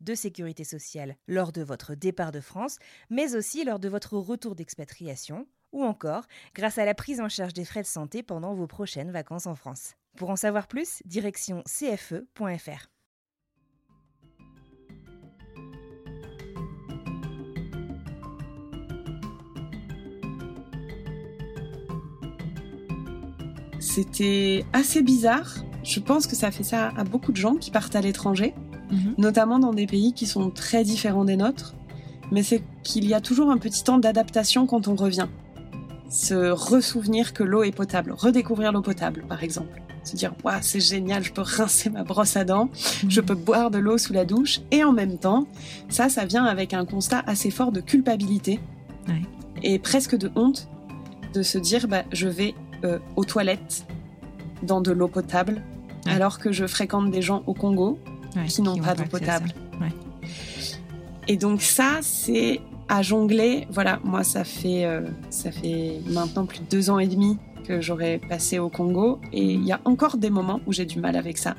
de sécurité sociale lors de votre départ de France, mais aussi lors de votre retour d'expatriation, ou encore grâce à la prise en charge des frais de santé pendant vos prochaines vacances en France. Pour en savoir plus, direction cfe.fr. C'était assez bizarre. Je pense que ça fait ça à beaucoup de gens qui partent à l'étranger, notamment dans des pays qui sont très différents des nôtres. Mais c'est qu'il y a toujours un petit temps d'adaptation quand on revient. Se ressouvenir que l'eau est potable, redécouvrir l'eau potable par exemple. Se dire, waouh, c'est génial, je peux rincer ma brosse à dents, je peux boire de l'eau sous la douche. Et en même temps, ça, ça vient avec un constat assez fort de culpabilité Ouais. et presque de honte de se dire, bah, je vais euh, aux toilettes dans de l'eau potable, Ouais. alors que je fréquente des gens au Congo qui n'ont pas d'eau potable. Ouais. Et donc ça, c'est à jongler. Voilà, moi, ça fait, euh, ça fait maintenant plus de deux ans et demi que j'aurais passé au Congo, et il y a encore des moments où j'ai du mal avec ça.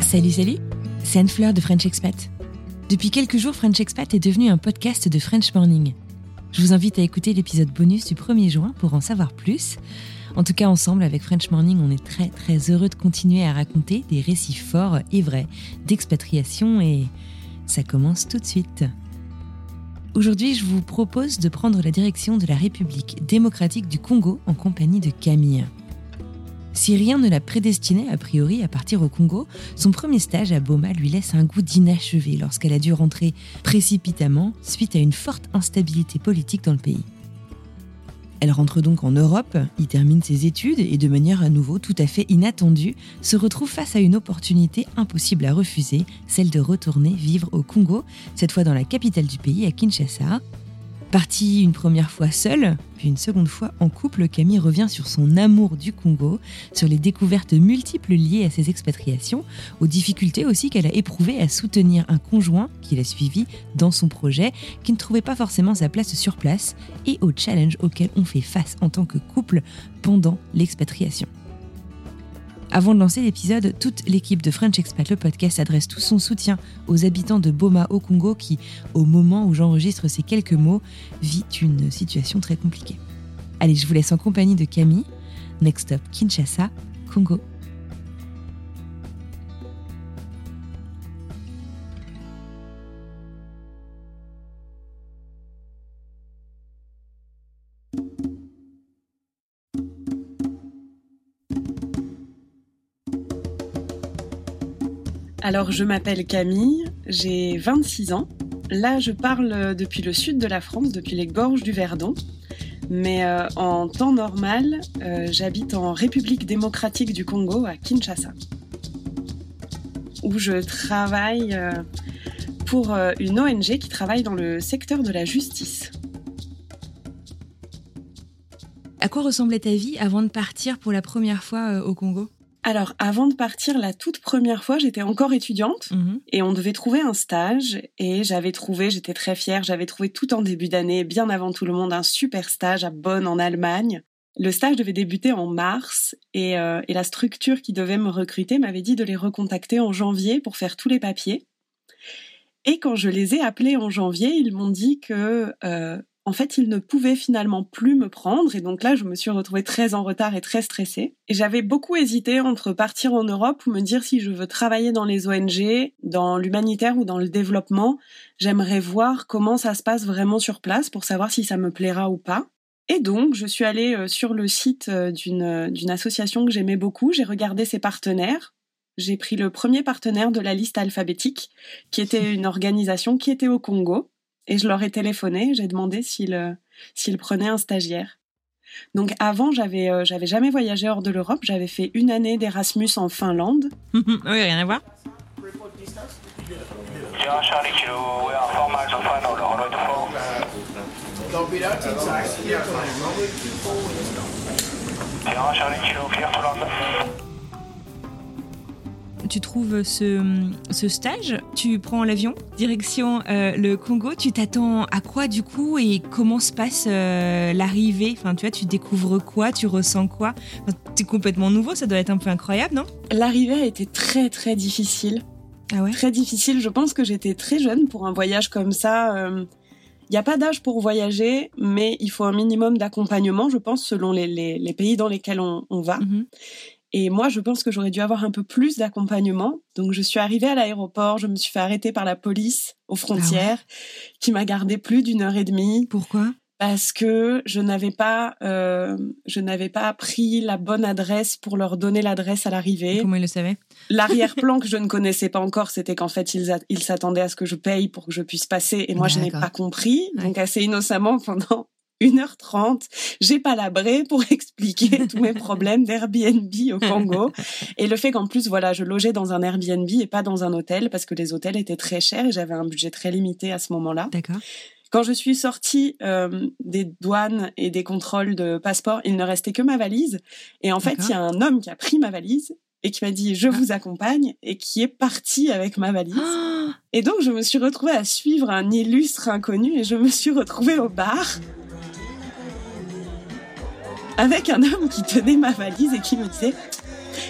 Salut, salut, c'est Anne Fleur de French Expat. Depuis quelques jours, French Expat est devenu un podcast de French Morning. Je vous invite à écouter l'épisode bonus du 1er juin pour en savoir plus. En tout cas, ensemble, avec French Morning, on est très très heureux de continuer à raconter des récits forts et vrais d'expatriation et ça commence tout de suite. Aujourd'hui, je vous propose de prendre la direction de la République démocratique du Congo en compagnie de Camille. Si rien ne la prédestinait a priori à partir au Congo, son premier stage à Boma lui laisse un goût d'inachevé lorsqu'elle a dû rentrer précipitamment suite à une forte instabilité politique dans le pays. Elle rentre donc en Europe, y termine ses études et de manière à nouveau tout à fait inattendue, se retrouve face à une opportunité impossible à refuser, celle de retourner vivre au Congo, cette fois dans la capitale du pays, à Kinshasa, Partie une première fois seule, puis une seconde fois en couple, Camille revient sur son amour du Congo, sur les découvertes multiples liées à ses expatriations, aux difficultés aussi qu'elle a éprouvées à soutenir un conjoint qui l'a suivi dans son projet, qui ne trouvait pas forcément sa place sur place, et aux challenges auxquels on fait face en tant que couple pendant l'expatriation. Avant de lancer l'épisode, toute l'équipe de French Expat, le podcast, adresse tout son soutien aux habitants de Boma au Congo qui, au moment où j'enregistre ces quelques mots, vit une situation très compliquée. Allez, je vous laisse en compagnie de Camille. Next stop, Kinshasa, Congo. Alors, je m'appelle Camille, j'ai 26 ans. Là, je parle depuis le sud de la France, depuis les gorges du Verdon. Mais euh, en temps normal, euh, j'habite en République démocratique du Congo, à Kinshasa, où je travaille euh, pour une ONG qui travaille dans le secteur de la justice. À quoi ressemblait ta vie avant de partir pour la première fois au Congo? Alors, avant de partir la toute première fois, j'étais encore étudiante. Mhm. Et on devait trouver un stage et j'avais trouvé, j'étais très fière, j'avais trouvé tout en début d'année, bien avant tout le monde, un super stage à Bonn en Allemagne. Le stage devait débuter en mars et, euh, et la structure qui devait me recruter m'avait dit de les recontacter en janvier pour faire tous les papiers. Et quand je les ai appelés en janvier, ils m'ont dit que euh, en fait, il ne pouvait finalement plus me prendre. Et donc là, je me suis retrouvée très en retard et très stressée. Et j'avais beaucoup hésité entre partir en Europe ou me dire si je veux travailler dans les ONG, dans l'humanitaire ou dans le développement. J'aimerais voir comment ça se passe vraiment sur place pour savoir si ça me plaira ou pas. Et donc, je suis allée euh, sur le site euh, d'une, d'une association que j'aimais beaucoup. J'ai regardé ses partenaires. J'ai pris le premier partenaire de la liste alphabétique, qui était une organisation qui était au Congo et je leur ai téléphoné, j'ai demandé s'ils euh, s'ils prenaient un stagiaire. Donc avant, j'avais euh, j'avais jamais voyagé hors de l'Europe, j'avais fait une année d'Erasmus en Finlande. oui, rien à voir. Tu trouves ce, stage, tu prends l'avion, direction euh, le Congo, tu t'attends à quoi du coup? Et comment se passe euh, l'arrivée? Enfin, tu vois, tu découvres quoi, tu ressens quoi? C'est complètement nouveau, ça doit être un peu incroyable, non? L'arrivée a été très très difficile. Ah ouais? Très difficile. Je pense que j'étais très jeune pour un voyage comme ça. Il euh, n'y a pas d'âge pour voyager, mais il faut un minimum d'accompagnement, je pense, selon les, pays dans lesquels on, va. Mhm. Et moi, je pense que j'aurais dû avoir un peu plus d'accompagnement. Donc, je suis arrivée à l'aéroport, je me suis fait arrêter par la police aux frontières, ah qui m'a gardé plus d'une heure et demie. Pourquoi? Parce que je n'avais pas, euh, je n'avais pas pris la bonne adresse pour leur donner l'adresse à l'arrivée. Comment ils le savaient? L'arrière-plan que je ne connaissais pas encore, c'était qu'en fait, ils, ils s'attendaient à ce que je paye pour que je puisse passer. Et moi, je n'ai pas compris. Donc, assez innocemment, pendant 1h30, j'ai pas labré pour expliquer tous mes problèmes d'Airbnb au Congo et le fait qu'en plus voilà, je logeais dans un Airbnb et pas dans un hôtel parce que les hôtels étaient très chers et j'avais un budget très limité à ce moment-là. D'accord. Quand je suis sortie euh, des douanes et des contrôles de passeport, il ne restait que ma valise et en fait, il y a un homme qui a pris ma valise et qui m'a dit je vous accompagne et qui est parti avec ma valise. et donc je me suis retrouvée à suivre un illustre inconnu et je me suis retrouvée au bar avec un homme qui tenait ma valise et qui me disait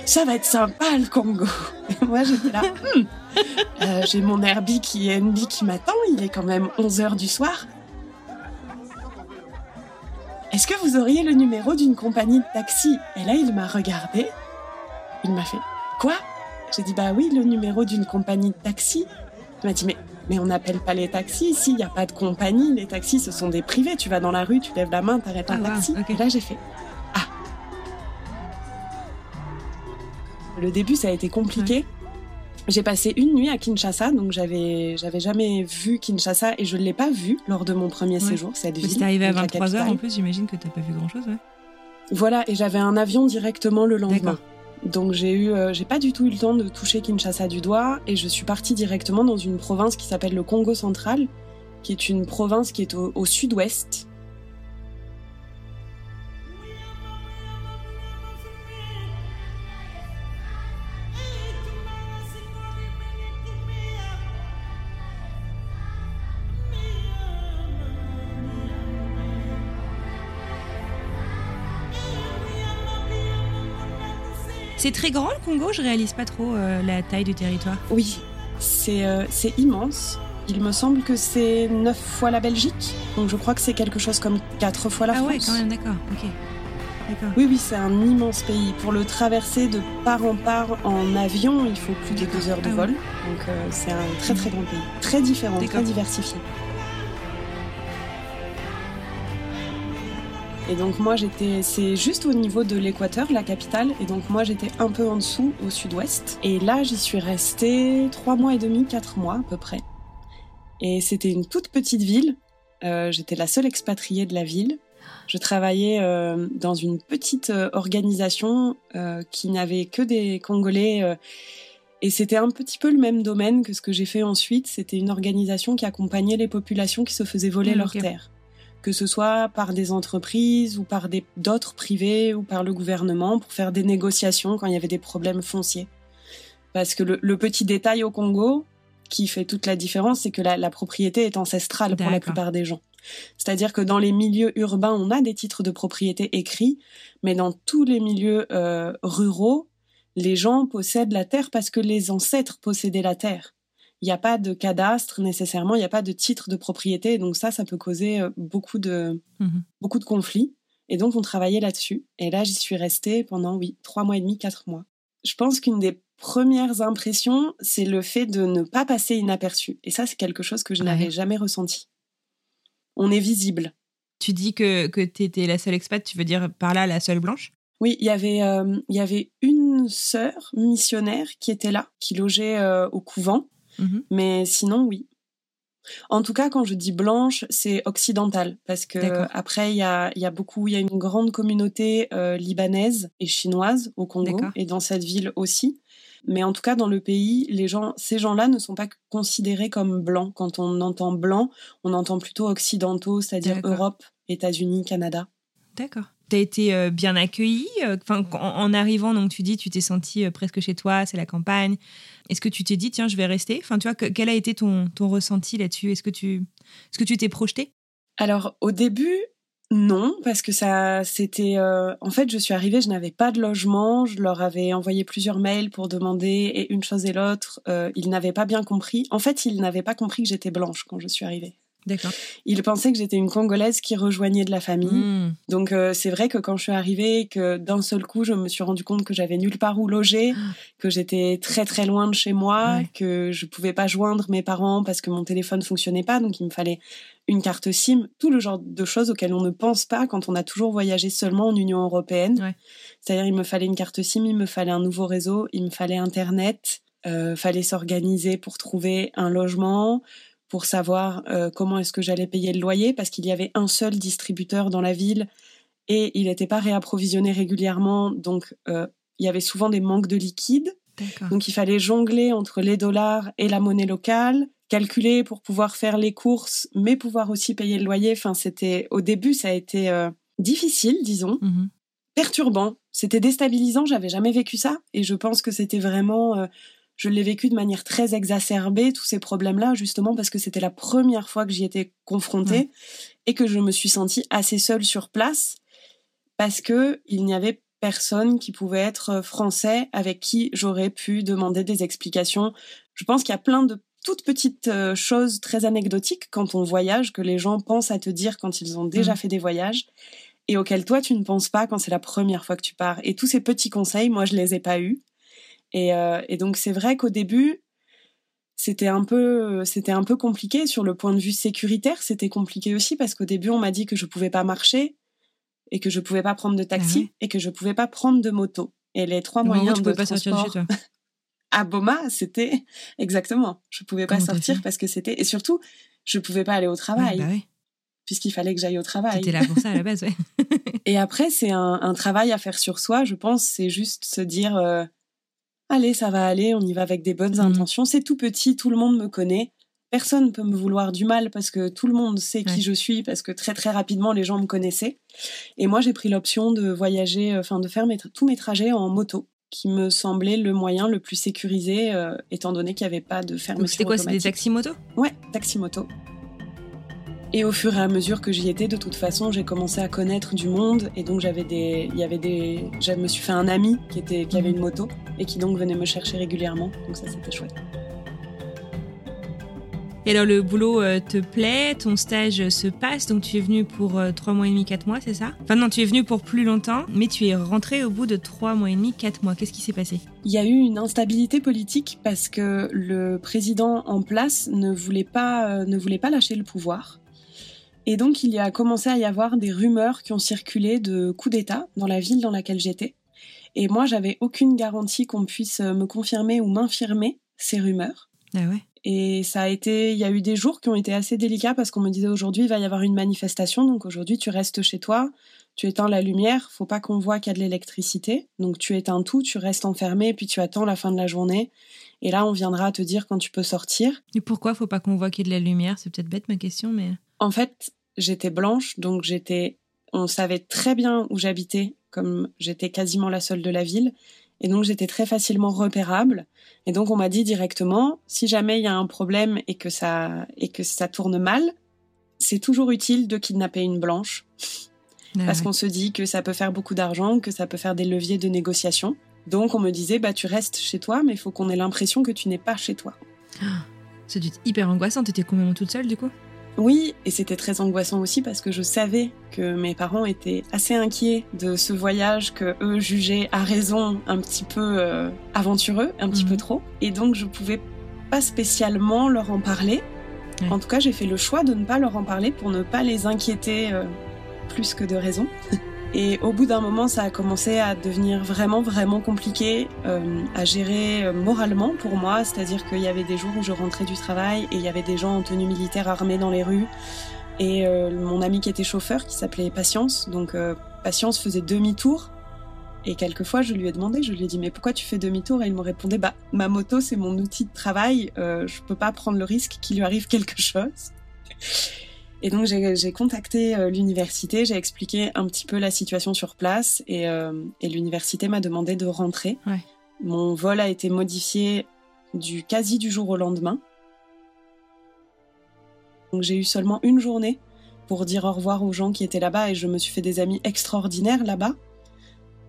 ça va être sympa le Congo. Et moi j'étais là, hmm, euh, j'ai mon Airbnb qui est qui m'attend, il est quand même 11 heures du soir. Est-ce que vous auriez le numéro d'une compagnie de taxi? Et là il m'a regardé, il m'a fait quoi? J'ai dit bah oui le numéro d'une compagnie de taxi. Il m'a dit mais mais on n'appelle pas les taxis ici, il n'y a pas de compagnie, les taxis ce sont des privés, tu vas dans la rue, tu lèves la main, t'arrêtes un ah, taxi. Et là j'ai fait Ah Le début ça a été compliqué. J'ai passé une nuit à Kinshasa, donc j'avais j'avais jamais vu Kinshasa et je ne l'ai pas vu lors de mon premier séjour, cette ville. Si arrivé à 23 h en plus, j'imagine que tu n'as pas vu grand chose, ouais. Voilà, et j'avais un avion directement le lendemain. Donc j'ai eu, euh, pas du tout eu le temps de toucher Kinshasa du doigt et je suis partie directement dans une province qui s'appelle le Congo central, qui est une province qui est au sud-ouest C'est très grand le Congo, je réalise pas trop euh, la taille du territoire. Oui, euh, c'est immense. Il me semble que c'est neuf fois la Belgique, donc je crois que c'est quelque chose comme quatre fois la France. Ah ouais, quand même, d'accord, ok. Oui, oui, c'est un immense pays. Pour le traverser de part en part en avion, il faut plus de deux heures de ah vol. Donc euh, c'est un très très grand pays, très différent, très diversifié. Et donc moi j'étais, c'est juste au niveau de l'équateur, la capitale, et donc moi j'étais un peu en dessous, au sud-ouest. Et là j'y suis restée trois mois et demi, quatre mois à peu près. Et c'était une toute petite ville. Euh, j'étais la seule expatriée de la ville. Je travaillais euh, dans une petite euh, organisation qui n'avait que des Congolais. Et c'était un petit peu le même domaine que ce que j'ai fait ensuite. C'était une organisation qui accompagnait les populations qui se faisaient voler mmh, leurs terres que ce soit par des entreprises ou par d'autres privés ou par le gouvernement pour faire des négociations quand il y avait des problèmes fonciers. Parce que le, petit détail au Congo qui fait toute la différence, c'est que la, propriété est ancestrale pour la plupart des gens. C'est-à-dire que dans les milieux urbains, on a des titres de propriété écrits, mais dans tous les milieux euh, ruraux, les gens possèdent la terre parce que les ancêtres possédaient la terre. Il n'y a pas de cadastre nécessairement, il n'y a pas de titre de propriété. Donc ça, ça peut causer euh, beaucoup de, mhm. beaucoup de conflits. Et donc, on travaillait là-dessus. Et là, j'y suis restée pendant, oui, trois mois et demi, quatre mois. Je pense qu'une des premières impressions, c'est le fait de ne pas passer inaperçu. Et ça, c'est quelque chose que je n'avais jamais ressenti. On est visible. Tu dis que, que tu étais la seule expat, tu veux dire par là la seule blanche? Oui, il y avait, euh, il y avait une sœur missionnaire qui était là, qui logeait euh, au couvent. Mhm. Mais sinon, oui. En tout cas, quand je dis blanche, c'est occidental parce que après il y a, y a, beaucoup, il y a une grande communauté euh, libanaise et chinoise au Congo et dans cette ville aussi. Mais en tout cas, dans le pays, les gens, ces gens-là ne sont pas considérés comme blancs. Quand on entend blanc, on entend plutôt occidentaux, c'est-à-dire Europe, États-Unis, Canada. D'accord. Tu as été euh, bien accueilli euh, enfin, en, arrivant, donc tu dis, tu t'es senti euh, presque chez toi, c'est la campagne. Est-ce que tu t'es dit, tiens, je vais rester? Enfin, tu vois, quel a été ton, ton ressenti là-dessus? Est-ce que tu est-ce que tu t'es projeté Alors, au début, non, parce que ça, c'était. en fait, je suis arrivée, je n'avais pas de logement. Je leur avais envoyé plusieurs mails pour demander et une chose et l'autre. ils n'avaient pas bien compris. En fait, ils n'avaient pas compris que j'étais blanche quand je suis arrivée. D'accord. Il pensait que j'étais une Congolaise qui rejoignait de la famille. Hmm. Donc euh, c'est vrai que quand je suis arrivée, que d'un seul coup, je me suis rendu compte que j'avais nulle part où loger, ah. que j'étais très très loin de chez moi, que je pouvais pas joindre mes parents parce que mon téléphone fonctionnait pas, donc il me fallait une carte SIM, tout le genre de choses auxquelles on ne pense pas quand on a toujours voyagé seulement en Union européenne. C'est-à-dire il me fallait une carte SIM, il me fallait un nouveau réseau, il me fallait Internet. Euh, fallait s'organiser pour trouver un logement, pour savoir euh, comment est-ce que j'allais payer le loyer parce qu'il y avait un seul distributeur dans la ville et il n'était pas réapprovisionné régulièrement, donc euh, il y avait souvent des manques de liquide. Donc il fallait jongler entre les dollars et la monnaie locale, calculer pour pouvoir faire les courses, mais pouvoir aussi payer le loyer. Enfin, c'était au début, ça a été euh, difficile, disons, mmh perturbant. C'était déstabilisant. J'avais jamais vécu ça, et je pense que c'était vraiment je l'ai vécu de manière très exacerbée, tous ces problèmes-là, justement parce que c'était la première fois que j'y étais confrontée et que je me suis sentie assez seule sur place parce que il n'y avait personne qui pouvait être français avec qui j'aurais pu demander des explications. Je pense qu'il y a plein de toutes petites euh, choses très anecdotiques quand on voyage que les gens pensent à te dire quand ils ont déjà mmh. fait des voyages et auxquels toi tu ne penses pas quand c'est la première fois que tu pars. Et tous ces petits conseils, moi je les ai pas eus. Euh, et, donc c'est vrai qu'au début, c'était un peu c'était un peu compliqué sur le point de vue sécuritaire. C'était compliqué aussi parce qu'au début on m'a dit que je pouvais pas marcher et que je pouvais pas prendre de ah taxi et que je pouvais pas prendre de moto. Et les trois moyens tu de pouvais pas sortir de chez toi? à Boma c'était exactement. Je pouvais pas sortir parce que c'était et surtout je pouvais pas aller au travail bah puisqu'il fallait que j'aille au travail. C'était là pour ça à la base ouais. Et après c'est un, travail à faire sur soi je pense. C'est juste se dire euh, allez, ça va aller, on y va avec des bonnes mmh. intentions. C'est tout petit, tout le monde me connaît. Personne ne peut me vouloir du mal parce que tout le monde sait qui je suis, parce que très très rapidement les gens me connaissaient. Et moi j'ai pris l'option de voyager, euh, enfin de faire tous mes trajets en moto, qui me semblait le moyen le plus sécurisé, euh, étant donné qu'il n'y avait pas de fermeture. C'était quoi, c'était des taxis moto? Ouais, taxi moto. Et au fur et à mesure que j'y étais, de toute façon, j'ai commencé à connaître du monde. Et donc, j'avais des, il y avait des, je me suis fait un ami qui était, qui avait une moto et qui donc venait me chercher régulièrement. Donc ça, c'était chouette. Et alors, le boulot euh, te plaît, ton stage se passe, donc tu es venu pour euh, trois mois et demi, quatre mois, c'est ça? Enfin non, tu es venu pour plus longtemps, mais tu es rentré au bout de trois mois et demi, quatre mois. Qu'est-ce qui s'est passé? Il y a eu une instabilité politique parce que le président en place ne voulait pas, euh, ne voulait pas lâcher le pouvoir. Et donc, il y a commencé à y avoir des rumeurs qui ont circulé de coups d'État dans la ville dans laquelle j'étais. Et moi, j'avais aucune garantie qu'on puisse me confirmer ou m'infirmer ces rumeurs. Ah ouais. Et ça a été, il y a eu des jours qui ont été assez délicats parce qu'on me disait aujourd'hui il va y avoir une manifestation, donc aujourd'hui tu restes chez toi, tu éteins la lumière, faut pas qu'on voit qu'il y a de l'électricité, donc tu éteins tout, tu restes enfermé, puis tu attends la fin de la journée. Et là, on viendra te dire quand tu peux sortir. Et pourquoi faut pas qu'on voit qu'il y ait de la lumière? C'est peut-être bête ma question, mais. En fait, j'étais blanche, donc j'étais, on savait très bien où j'habitais, comme j'étais quasiment la seule de la ville, et donc j'étais très facilement repérable. Et donc on m'a dit directement, si jamais il y a un problème et que ça et que ça tourne mal, c'est toujours utile de kidnapper une blanche, ah parce qu'on se dit que ça peut faire beaucoup d'argent, que ça peut faire des leviers de négociation. Donc on me disait, bah tu restes chez toi, mais il faut qu'on ait l'impression que tu n'es pas chez toi. C'était hyper angoissant. T'étais complètement toute seule du coup? Oui, et c'était très angoissant aussi parce que je savais que mes parents étaient assez inquiets de ce voyage que eux jugeaient à raison un petit peu euh, aventureux, un petit peu mhm. trop. Et donc je pouvais pas spécialement leur en parler. En tout cas, j'ai fait le choix de ne pas leur en parler pour ne pas les inquiéter euh, plus que de raison. Et au bout d'un moment, ça a commencé à devenir vraiment, vraiment compliqué euh, à gérer euh, moralement pour moi. C'est-à-dire qu'il y avait des jours où je rentrais du travail et il y avait des gens en tenue militaire armés dans les rues. Et euh, mon ami qui était chauffeur, qui s'appelait Patience, donc Patience faisait demi-tour. Et quelquefois, je lui ai demandé, je lui ai dit, mais pourquoi tu fais demi-tour? Et il me répondait, bah, ma moto, c'est mon outil de travail, je peux pas prendre le risque qu'il lui arrive quelque chose. Et donc j'ai contacté euh, l'université, j'ai expliqué un petit peu la situation sur place et, euh, et l'université m'a demandé de rentrer. Ouais. Mon vol a été modifié du quasi du jour au lendemain. Donc j'ai eu seulement une journée pour dire au revoir aux gens qui étaient là-bas et je me suis fait des amis extraordinaires là-bas.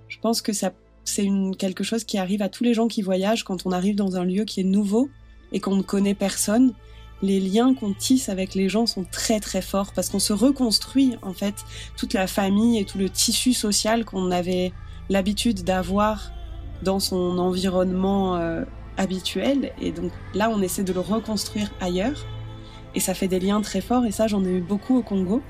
Je pense que ça c'est quelque chose qui arrive à tous les gens qui voyagent quand on arrive dans un lieu qui est nouveau et qu'on ne connaît personne les liens qu'on tisse avec les gens sont très très forts parce qu'on se reconstruit en fait toute la famille et tout le tissu social qu'on avait l'habitude d'avoir dans son environnement euh, habituel. Et donc là on essaie de le reconstruire ailleurs. Et ça fait des liens très forts. Et ça j'en ai eu beaucoup au Congo.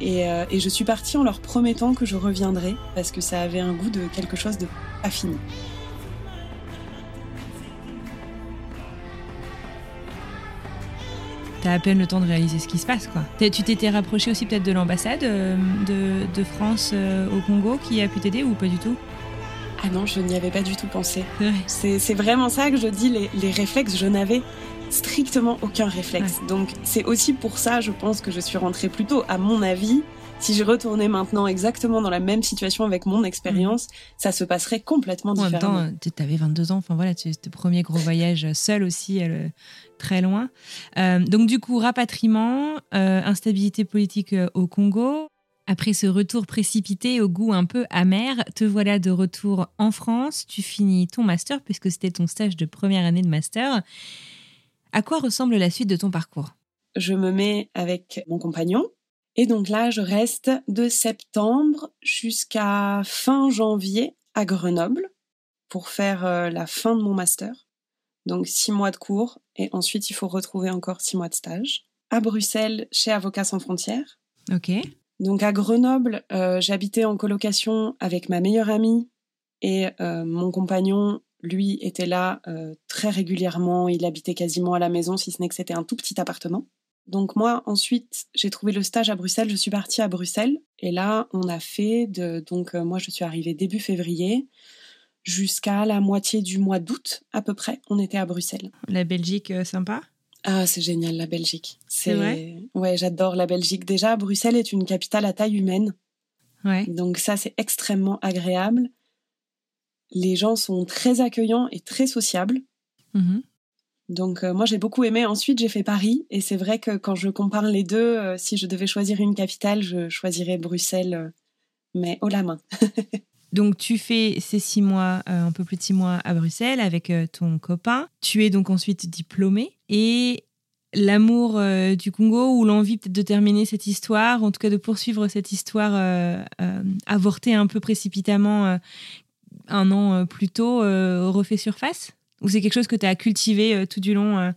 Et, euh, je suis partie en leur promettant que je reviendrai parce que ça avait un goût de quelque chose de pas fini. À peine le temps de réaliser ce qui se passe. Quoi. Tu t'étais rapproché aussi peut-être de l'ambassade euh, de, France euh, au Congo qui a pu t'aider ou pas du tout? Ah non, je n'y avais pas du tout pensé. C'est vraiment ça que je dis, les, réflexes, je n'avais strictement aucun réflexe. Donc c'est aussi pour ça, je pense, que je suis rentrée plus tôt. À mon avis, si je retournais maintenant exactement dans la même situation avec mon expérience, mhm. ça se passerait complètement différemment. En même temps, tu avais 22 ans, enfin voilà, tu ton premier gros voyage seul aussi, très loin. Euh, donc du coup, rapatriement, euh, instabilité politique au Congo. Après ce retour précipité au goût un peu amer, te voilà de retour en France. Tu finis ton master puisque c'était ton stage de première année de master. À quoi ressemble la suite de ton parcours? Je me mets avec mon compagnon et donc là, je reste de septembre jusqu'à fin janvier à Grenoble pour faire euh, la fin de mon master. Donc six mois de cours et ensuite il faut retrouver encore six mois de stage. À Bruxelles, chez Avocats sans frontières. Ok. Donc à Grenoble, euh, j'habitais en colocation avec ma meilleure amie et euh, mon compagnon, lui, était là très régulièrement. Il habitait quasiment à la maison, si ce n'est que c'était un tout petit appartement. Donc moi, ensuite, j'ai trouvé le stage à Bruxelles. Je suis partie à Bruxelles. Et là, on a fait de... Donc euh, moi, je suis arrivée début février jusqu'à la moitié du mois d'août à peu près. On était à Bruxelles. La Belgique, euh, sympa? Ah, c'est génial, la Belgique. C'est vrai? Ouais, j'adore la Belgique. Déjà, Bruxelles est une capitale à taille humaine. Ouais. Donc ça, c'est extrêmement agréable. Les gens sont très accueillants et très sociables. Mmh donc euh, moi j'ai beaucoup aimé. Ensuite j'ai fait Paris et c'est vrai que quand je compare les deux, euh, si je devais choisir une capitale, je choisirais Bruxelles, euh, mais haut la main. donc tu fais ces six mois, un peu plus de six mois à Bruxelles avec ton copain. Tu es donc ensuite diplômé et l'amour du Congo ou l'envie peut-être de terminer cette histoire, en tout cas de poursuivre cette histoire avortée un peu précipitamment un an plus tôt, refait surface? Ou c'est quelque chose que tu as cultivé euh, tout du long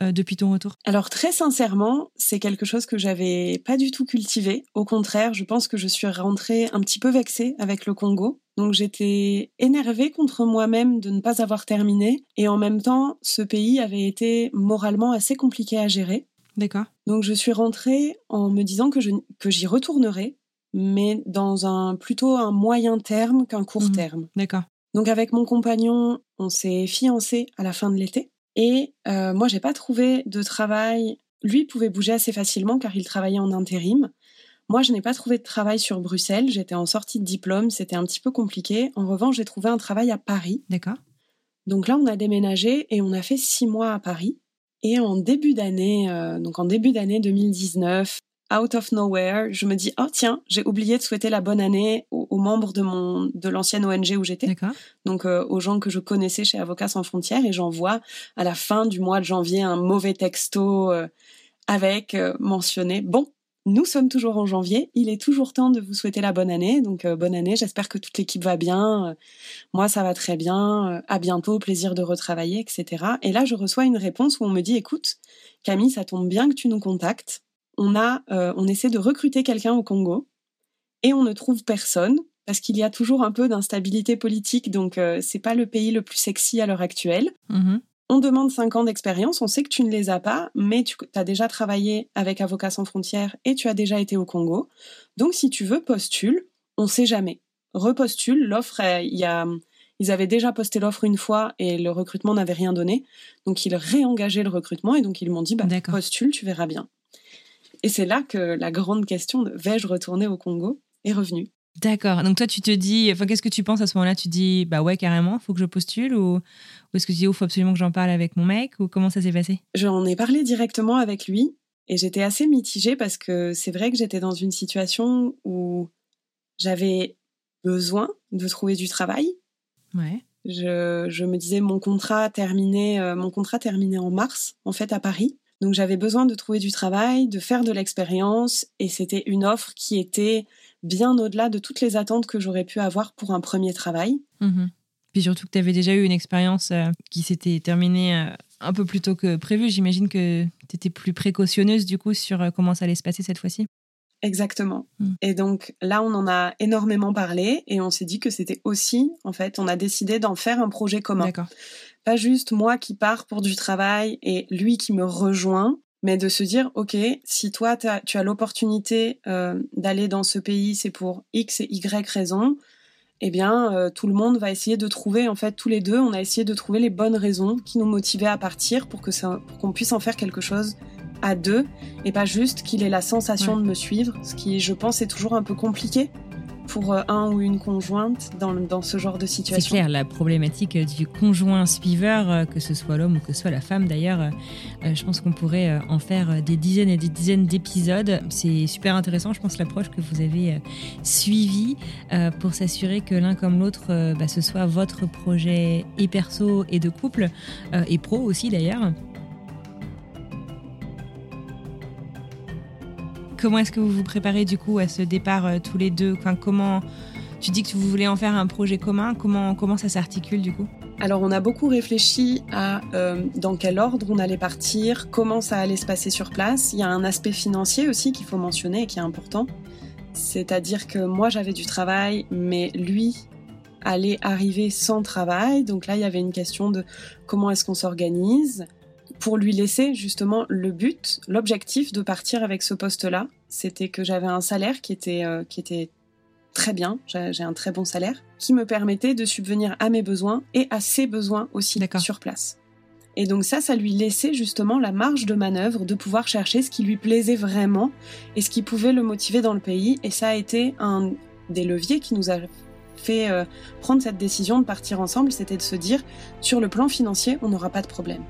euh, depuis ton retour? Alors très sincèrement, c'est quelque chose que j'avais pas du tout cultivé. Au contraire, je pense que je suis rentrée un petit peu vexée avec le Congo. Donc j'étais énervée contre moi-même de ne pas avoir terminé. Et en même temps, ce pays avait été moralement assez compliqué à gérer. D'accord. Donc je suis rentrée en me disant que, je, que j'y retournerai, mais dans un plutôt un moyen terme qu'un court mmh. terme. D'accord. Donc avec mon compagnon, on s'est fiancé à la fin de l'été. Et euh, moi, j'ai pas trouvé de travail. Lui pouvait bouger assez facilement car il travaillait en intérim. Moi, je n'ai pas trouvé de travail sur Bruxelles. J'étais en sortie de diplôme. C'était un petit peu compliqué. En revanche, j'ai trouvé un travail à Paris. D'accord. Donc là, on a déménagé et on a fait six mois à Paris. Et en début d'année, euh, donc en début d'année 2019, out of nowhere, je me dis oh tiens, j'ai oublié de souhaiter la bonne année aux, membres de mon de l'ancienne ONG où j'étais. Donc euh, aux gens que je connaissais chez Avocats sans frontières et j'envoie à la fin du mois de janvier un mauvais texto euh, avec euh, mentionné bon nous sommes toujours en janvier. Il est toujours temps de vous souhaiter la bonne année. Donc bonne année. J'espère que toute l'équipe va bien. moi, ça va très bien. à bientôt. Plaisir de retravailler, etc. Et là, je reçois une réponse où on me dit écoute, Camille, ça tombe bien que tu nous contactes on a, euh, on essaie de recruter quelqu'un au Congo et on ne trouve personne parce qu'il y a toujours un peu d'instabilité politique, donc euh, c'est pas le pays le plus sexy à l'heure actuelle. Mm-hmm. On demande cinq ans d'expérience, on sait que tu ne les as pas, mais tu as déjà travaillé avec Avocats sans frontières et tu as déjà été au Congo. Donc si tu veux, postule, on sait jamais. Repostule, l'offre, il y a, ils avaient déjà posté l'offre une fois et le recrutement n'avait rien donné. Donc ils réengageaient le recrutement et donc ils m'ont dit, bah, postule, tu verras bien. Et c'est là que la grande question de vais-je retourner au Congo est revenue. D'accord. Donc toi, tu te dis, enfin, qu'est-ce que tu penses à ce moment-là? Tu dis, bah ouais, carrément, faut que je postule ou, est-ce que tu dis, il faut absolument que j'en parle avec mon mec ou comment ça s'est passé? J'en ai parlé directement avec lui et j'étais assez mitigée parce que c'est vrai que j'étais dans une situation où j'avais besoin de trouver du travail. Ouais. Je, je me disais mon contrat terminé, euh, mon contrat terminé en mars en fait à Paris. Donc j'avais besoin de trouver du travail, de faire de l'expérience, et c'était une offre qui était bien au-delà de toutes les attentes que j'aurais pu avoir pour un premier travail. Mhm. Puis surtout que tu avais déjà eu une expérience euh, qui s'était terminée euh, un peu plus tôt que prévu. J'imagine que tu étais plus précautionneuse du coup sur euh, comment ça allait se passer cette fois-ci. Exactement. Mm. Et donc là, on en a énormément parlé et on s'est dit que c'était aussi, en fait, on a décidé d'en faire un projet commun. D'accord pas juste moi qui pars pour du travail et lui qui me rejoint, mais de se dire, OK, si toi, tu as l'opportunité euh, d'aller dans ce pays, c'est pour X et Y raisons, eh bien, euh, tout le monde va essayer de trouver, en fait, tous les deux, on a essayé de trouver les bonnes raisons qui nous motivaient à partir pour que ça, pour qu'on puisse en faire quelque chose à deux et pas juste qu'il ait la sensation de me suivre, ce qui, je pense, est toujours un peu compliqué pour euh, un ou une conjointe dans, dans ce genre de situation. C'est clair, la problématique du conjoint suiveur, euh, que ce soit l'homme ou que ce soit la femme d'ailleurs, euh, je pense qu'on pourrait en faire des dizaines et des dizaines d'épisodes. C'est super intéressant, je pense, l'approche que vous avez suivie pour s'assurer que l'un comme l'autre, bah, ce soit votre projet et perso et de couple, et pro aussi d'ailleurs. Comment est-ce que vous vous préparez du coup à ce départ euh, tous les deux? Enfin, Comment tu dis que vous voulez en faire un projet commun? Comment comment ça s'articule du coup? Alors on a beaucoup réfléchi à euh, dans quel ordre on allait partir, comment ça allait se passer sur place. Il y a un aspect financier aussi qu'il faut mentionner et qui est important. C'est-à-dire que moi j'avais du travail, mais lui allait arriver sans travail. Donc là il y avait une question de comment est-ce qu'on s'organise pour lui laisser justement le but, l'objectif de partir avec ce poste-là. C'était que j'avais un salaire qui était, euh, qui était très bien, j'ai un très bon salaire, qui me permettait de subvenir à mes besoins et à ses besoins aussi sur place. Et donc ça, ça lui laissait justement la marge de manœuvre de pouvoir chercher ce qui lui plaisait vraiment et ce qui pouvait le motiver dans le pays. Et ça a été un des leviers qui nous a fait euh, prendre cette décision de partir ensemble, c'était de se dire, sur le plan financier, on n'aura pas de problème.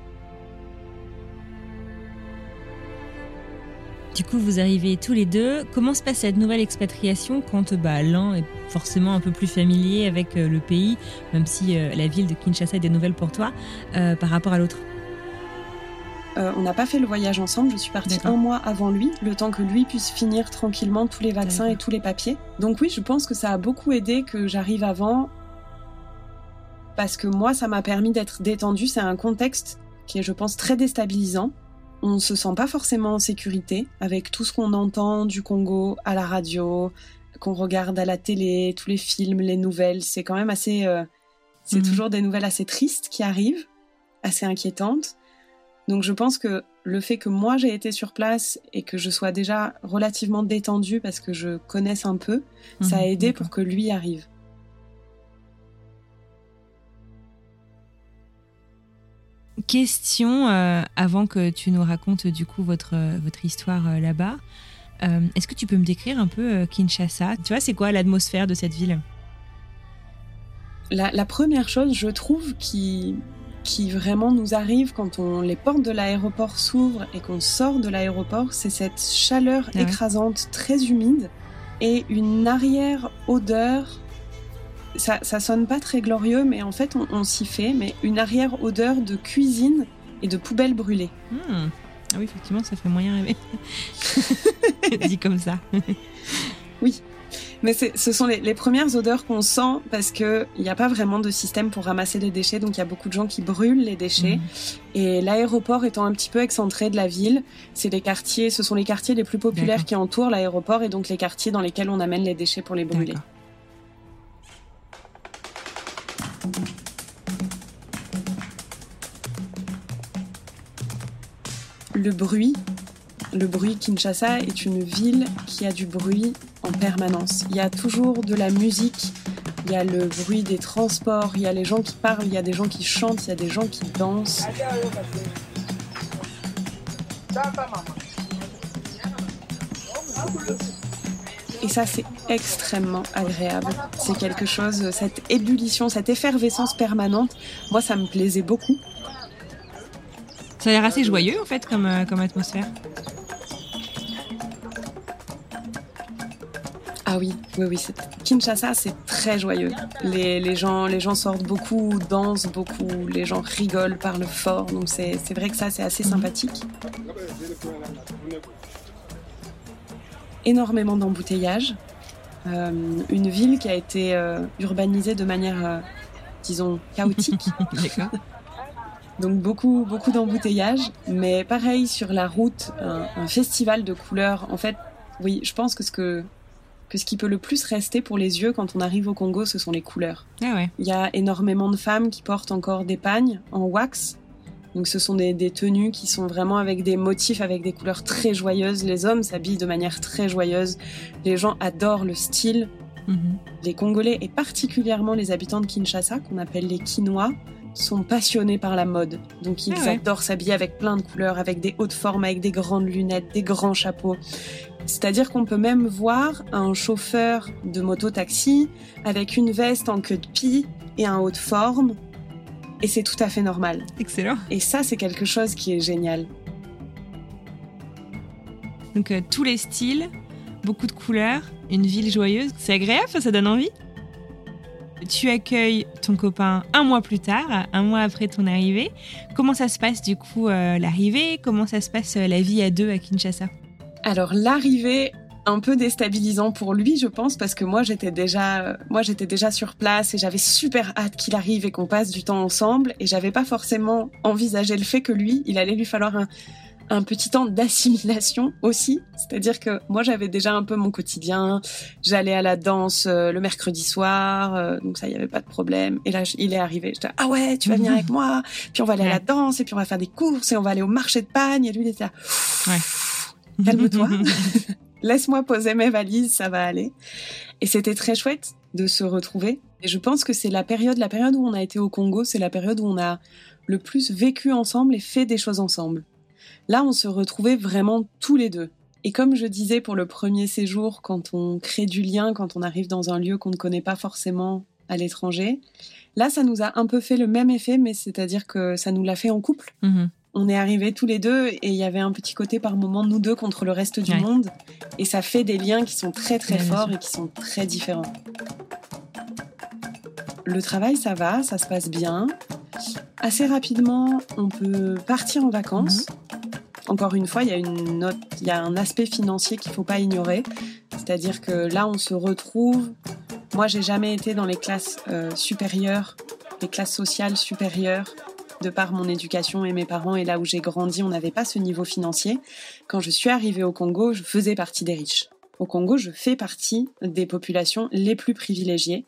Du coup, vous arrivez tous les deux. Comment se passe cette nouvelle expatriation quand bah, l'un est forcément un peu plus familier avec euh, le pays, même si euh, la ville de Kinshasa est des nouvelles pour toi, euh, par rapport à l'autre? On n'a pas fait le voyage ensemble, je suis partie un mois avant lui, le temps que lui puisse finir tranquillement tous les vaccins et tous les papiers. Donc oui, je pense que ça a beaucoup aidé que j'arrive avant, parce que moi, ça m'a permis d'être détendue. C'est un contexte qui est, je pense, très déstabilisant on se sent pas forcément en sécurité avec tout ce qu'on entend du Congo à la radio, qu'on regarde à la télé, tous les films, les nouvelles. C'est quand même assez, euh, c'est mhm. toujours des nouvelles assez tristes qui arrivent, assez inquiétantes. Donc je pense que le fait que moi j'ai été sur place et que je sois déjà relativement détendue parce que je connaisse un peu, ça a mhm, aidé pour que lui arrive. Question euh, avant que tu nous racontes du coup votre, euh, votre histoire euh, là-bas. Est-ce que tu peux me décrire un peu Kinshasa? Tu vois, c'est quoi l'atmosphère de cette ville? La, première chose, je trouve, qui, qui vraiment nous arrive quand on, les portes de l'aéroport s'ouvrent et qu'on sort de l'aéroport, c'est cette chaleur Ah ouais. écrasante, très humide, et une arrière-odeur. Ça, ça sonne pas très glorieux, mais en fait, on, on s'y fait, mais une arrière-odeur de cuisine et de poubelle brûlée. Hmm. Ah oui, effectivement, ça fait moyen rêver. Dit comme ça. Mais c'est- ce sont les, les premières odeurs qu'on sent parce que il n'y a pas vraiment de système pour ramasser les déchets, donc il y a beaucoup de gens qui brûlent les déchets. Mhm. Et l'aéroport étant un petit peu excentré de la ville, c'est les quartiers, ce sont les quartiers les plus populaires qui entourent l'aéroport et donc les quartiers dans lesquels on amène les déchets pour les brûler. Le bruit, le bruit Kinshasa est une ville qui a du bruit en permanence. Il y a toujours de la musique, il y a le bruit des transports, il y a les gens qui parlent, il y a des gens qui chantent, il y a des gens qui dansent. Et ça, c'est extrêmement agréable. C'est quelque chose, cette ébullition, cette effervescence permanente, moi, ça me plaisait beaucoup. Ça a l'air assez joyeux en fait comme, euh, comme atmosphère. Ah oui, oui, oui. Kinshasa, c'est très joyeux. Les, les, gens, les gens sortent beaucoup, dansent beaucoup, les gens rigolent, parlent fort. Donc c'est c'est vrai que ça, c'est assez Mhm. sympathique. Énormément d'embouteillages. Euh, une ville qui a été euh, urbanisée de manière, euh, disons, chaotique. Donc beaucoup, beaucoup d'embouteillages. Mais pareil, sur la route, un, un festival de couleurs. En fait, oui, je pense que ce, que, que ce qui peut le plus rester pour les yeux quand on arrive au Congo, ce sont les couleurs. Ah ouais. Il y a énormément de femmes qui portent encore des pagnes en wax. Donc ce sont des, des tenues qui sont vraiment avec des motifs, avec des couleurs très joyeuses. Les hommes s'habillent de manière très joyeuse. Les gens adorent le style. Mhm. Les Congolais et particulièrement les habitants de Kinshasa, qu'on appelle les Quinois, sont passionnés par la mode. Donc ils Ah ouais. adorent s'habiller avec plein de couleurs, avec des hautes formes, avec des grandes lunettes, des grands chapeaux. C'est-à-dire qu'on peut même voir un chauffeur de moto-taxi avec une veste en queue de pie et un haut de forme. Et c'est tout à fait normal. Excellent. Et ça, c'est quelque chose qui est génial. Donc euh, tous les styles, beaucoup de couleurs, une ville joyeuse. C'est agréable, ça, donne envie. Tu accueilles ton copain un mois plus tard, un mois après ton arrivée. Comment ça se passe du coup euh, l'arrivée? Comment ça se passe euh, la vie à deux à Kinshasa? Alors l'arrivée un peu déstabilisant pour lui, je pense, parce que moi j'étais déjà, moi j'étais déjà sur place et j'avais super hâte qu'il arrive et qu'on passe du temps ensemble et j'avais pas forcément envisagé le fait que lui, il allait lui falloir un, un petit temps d'assimilation aussi. C'est-à-dire que moi j'avais déjà un peu mon quotidien, j'allais à la danse euh, le mercredi soir, euh, donc ça y avait pas de problème. Et là je- il est arrivé, j'étais ah ouais tu vas venir avec moi, puis on va aller à la danse et puis on va faire des courses et on va aller au marché de Pagne et lui il était là. Ouais. Calme-toi. Laisse-moi poser mes valises, ça va aller. Et c'était très chouette de se retrouver. Et je pense que c'est la période, la période où on a été au Congo, c'est la période où on a le plus vécu ensemble et fait des choses ensemble. Là, on se retrouvait vraiment tous les deux. Et comme je disais pour le premier séjour, quand on crée du lien, quand on arrive dans un lieu qu'on ne connaît pas forcément à l'étranger, là, ça nous a un peu fait le même effet, mais c'est-à-dire que ça nous l'a fait en couple Mhm. On est arrivés tous les deux et il y avait un petit côté par moment nous deux contre le reste du Ouais. monde et ça fait des liens qui sont très très bien forts et qui sont très différents. Le travail ça va, ça se passe bien. Assez rapidement, on peut partir en vacances. Encore une fois, il y a une note, il y a un aspect financier qu'il faut pas ignorer, c'est-à-dire que là on se retrouve. Moi, j'ai jamais été dans les classes euh, supérieures, les classes sociales supérieures de par mon éducation et mes parents et là où j'ai grandi, on n'avait pas ce niveau financier. Quand je suis arrivée au Congo, je faisais partie des riches. Au Congo, je fais partie des populations les plus privilégiées.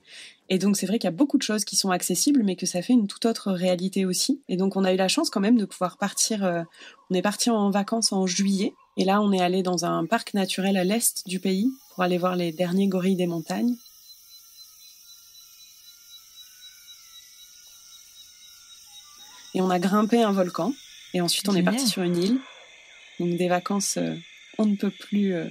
Et donc, c'est vrai qu'il y a beaucoup de choses qui sont accessibles, mais que ça fait une toute autre réalité aussi. Et donc, on a eu la chance quand même de pouvoir partir. euh, on est parti en vacances en juillet. Et là, on est allé dans un parc naturel à l'est du pays pour aller voir les derniers gorilles des montagnes. Et on a grimpé un volcan. Et ensuite, on est parti sur une île. Donc, des vacances, euh, on ne peut plus euh,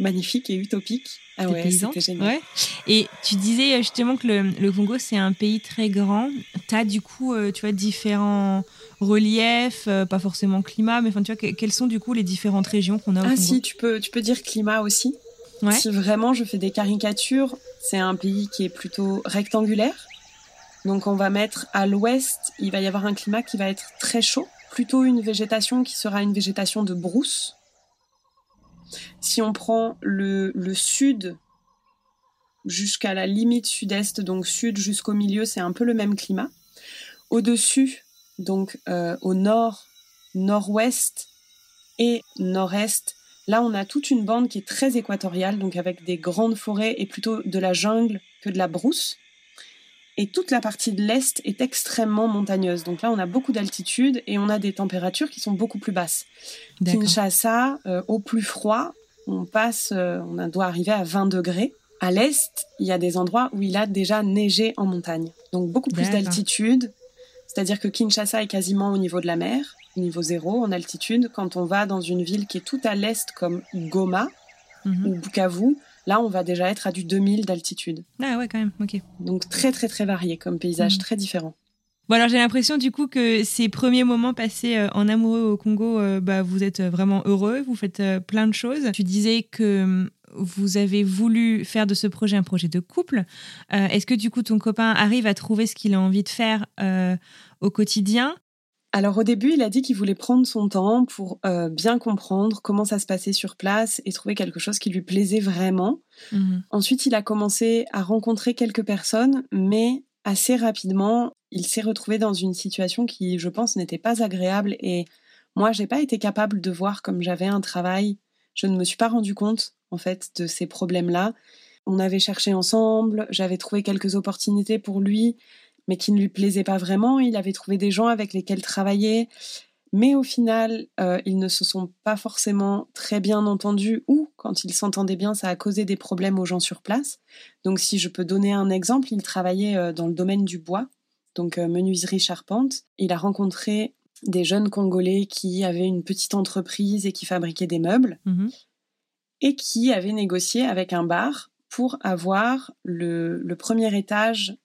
magnifique et utopique. Ah ouais, c'était génial. Et tu disais justement que le, Congo, c'est un pays très grand. Tu as du coup, tu vois, différents reliefs, pas forcément climat, mais enfin, tu vois, quelles sont du coup les différentes régions qu'on a au ah, si, tu peux, tu peux dire climat aussi. Si vraiment je fais des caricatures, c'est un pays qui est plutôt rectangulaire. Donc on va mettre à l'ouest, il va y avoir un climat qui va être très chaud, plutôt une végétation qui sera une végétation de brousse. Si on prend le, sud jusqu'à la limite sud-est, donc sud jusqu'au milieu, c'est un peu le même climat. Au-dessus, donc euh, au nord, nord-ouest et nord-est, là on a toute une bande qui est très équatoriale, donc avec des grandes forêts et plutôt de la jungle que de la brousse. Et toute la partie de l'Est est extrêmement montagneuse. Donc là, on a beaucoup d'altitude et on a des températures qui sont beaucoup plus basses. Kinshasa, euh, au plus froid, on passe, euh, on doit arriver à 20 degrés. À l'Est, il y a des endroits où il a déjà neigé en montagne. Donc beaucoup plus d'altitude. C'est-à-dire que Kinshasa est quasiment au niveau de la mer, au niveau zéro en altitude. Quand on va dans une ville qui est tout à l'Est comme Goma mhm. ou Bukavu, Là, on va déjà être à du 2000 d'altitude. Ah ouais, quand même, ok. Donc très très très varié comme paysage, mm. très différent. Bon alors j'ai l'impression du coup que ces premiers moments passés euh, en amoureux au Congo, euh, bah, vous êtes vraiment heureux, vous faites euh, plein de choses. Tu disais que vous avez voulu faire de ce projet un projet de couple. Est-ce que du coup ton copain arrive à trouver ce qu'il a envie de faire au quotidien? Alors au début, il a dit qu'il voulait prendre son temps pour euh, bien comprendre comment ça se passait sur place et trouver quelque chose qui lui plaisait vraiment. Mhm. Ensuite, il a commencé à rencontrer quelques personnes, mais assez rapidement, il s'est retrouvé dans une situation qui, je pense, n'était pas agréable et moi, j'ai pas été capable de voir comme j'avais un travail. Je ne me suis pas rendu compte, en fait, de ces problèmes-là. On avait cherché ensemble, j'avais trouvé quelques opportunités pour lui, mais qui ne lui plaisait pas vraiment. Il avait trouvé des gens avec lesquels travailler, mais au final, euh, ils ne se sont pas forcément très bien entendus ou quand ils s'entendaient bien, ça a causé des problèmes aux gens sur place. Donc si je peux donner un exemple, il travaillait euh, dans le domaine du bois, donc euh, menuiserie charpente. Il a rencontré des jeunes Congolais qui avaient une petite entreprise et qui fabriquaient des meubles mmh et qui avaient négocié avec un bar pour avoir le premier étage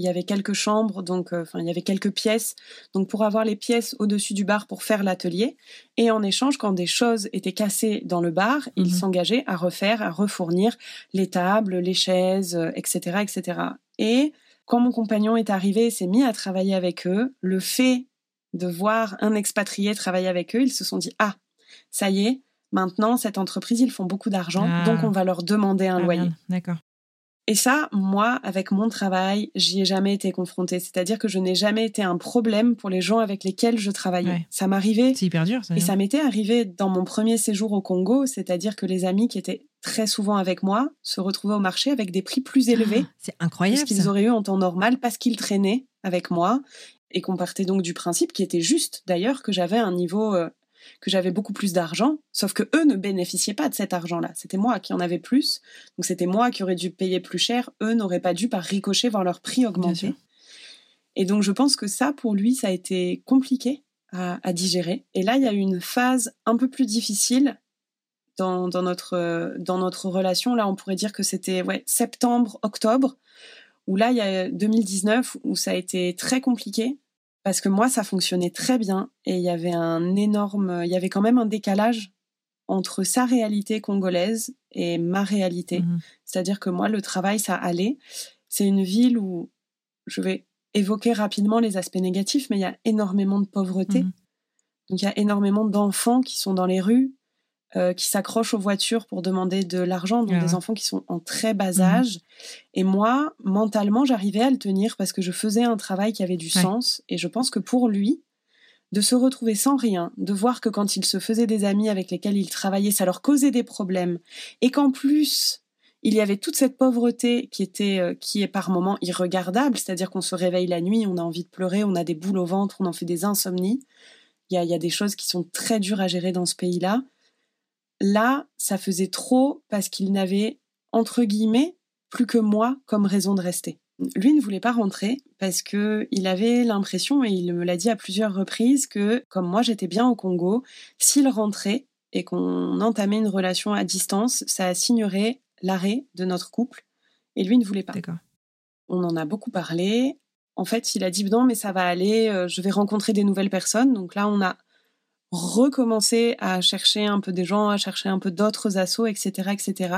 il y avait quelques chambres, donc euh, enfin il y avait quelques pièces, donc pour avoir les pièces au-dessus du bar pour faire l'atelier. Et en échange, quand des choses étaient cassées dans le bar, il mhm. s'engageait à refaire, à refournir les tables, les chaises, etc., euh, etc. Et quand mon compagnon est arrivé et s'est mis à travailler avec eux, le fait de voir un expatrié travailler avec eux, ils se sont dit ah ça y est, maintenant cette entreprise ils font beaucoup d'argent, ah. donc on va leur demander un ah, loyer. D'accord. Et ça, moi, avec mon travail, j'y ai jamais été confrontée. C'est-à-dire que je n'ai jamais été un problème pour les gens avec lesquels je travaillais. Ça m'arrivait. C'est hyper dur, ça. Et ça m'était arrivé dans mon premier séjour au Congo, c'est-à-dire que les amis qui étaient très souvent avec moi se retrouvaient au marché avec des prix plus élevés. Ah, c'est incroyable. Qu'ils auraient eu en temps normal parce qu'ils traînaient avec moi et qu'on partait donc du principe qui était juste d'ailleurs que j'avais un niveau euh, que j'avais beaucoup plus d'argent, sauf que eux ne bénéficiaient pas de cet argent-là. C'était moi qui en avais plus, donc c'était moi qui aurais dû payer plus cher. Eux n'auraient pas dû par ricochet voir leur prix augmenter. Et donc je pense que ça, pour lui, ça a été compliqué à, digérer. Et là, il y a eu une phase un peu plus difficile dans, notre, dans notre relation. Là, on pourrait dire que c'était ouais, septembre, octobre, où là, il y a 2019, où ça a été très compliqué parce que moi, ça fonctionnait très bien et il y avait un énorme, il y avait quand même un décalage entre sa réalité congolaise et ma réalité. Mmh C'est-à-dire que moi, le travail, ça allait. C'est une ville où je vais évoquer rapidement les aspects négatifs, mais il y a énormément de pauvreté. Mmh Donc il y a énormément d'enfants qui sont dans les rues, euh, qui s'accrochent aux voitures pour demander de l'argent, donc des enfants qui sont en très bas mmh âge. Et moi, mentalement, j'arrivais à le tenir parce que je faisais un travail qui avait du sens. Et je pense que pour lui, de se retrouver sans rien, de voir que quand il se faisait des amis avec lesquels il travaillait, ça leur causait des problèmes, et qu'en plus, il y avait toute cette pauvreté qui était, euh, qui est par moments irregardable, c'est-à-dire qu'on se réveille la nuit, on a envie de pleurer, on a des boules au ventre, on en fait des insomnies. Il y a, il y a des choses qui sont très dures à gérer dans ce pays-là. Là, ça faisait trop parce qu'il n'avait, entre guillemets, plus que moi comme raison de rester. Lui ne voulait pas rentrer parce que il avait l'impression, et il me l'a dit à plusieurs reprises, que comme moi j'étais bien au Congo, s'il rentrait, et qu'on entamait une relation à distance, ça signerait l'arrêt de notre couple. Et lui ne voulait pas. D'accord. On en a beaucoup parlé. En fait, il a dit non, mais ça va aller, euh, je vais rencontrer des nouvelles personnes. Donc là, on a recommencé à chercher un peu des gens, à chercher un peu d'autres assos, etc., etc.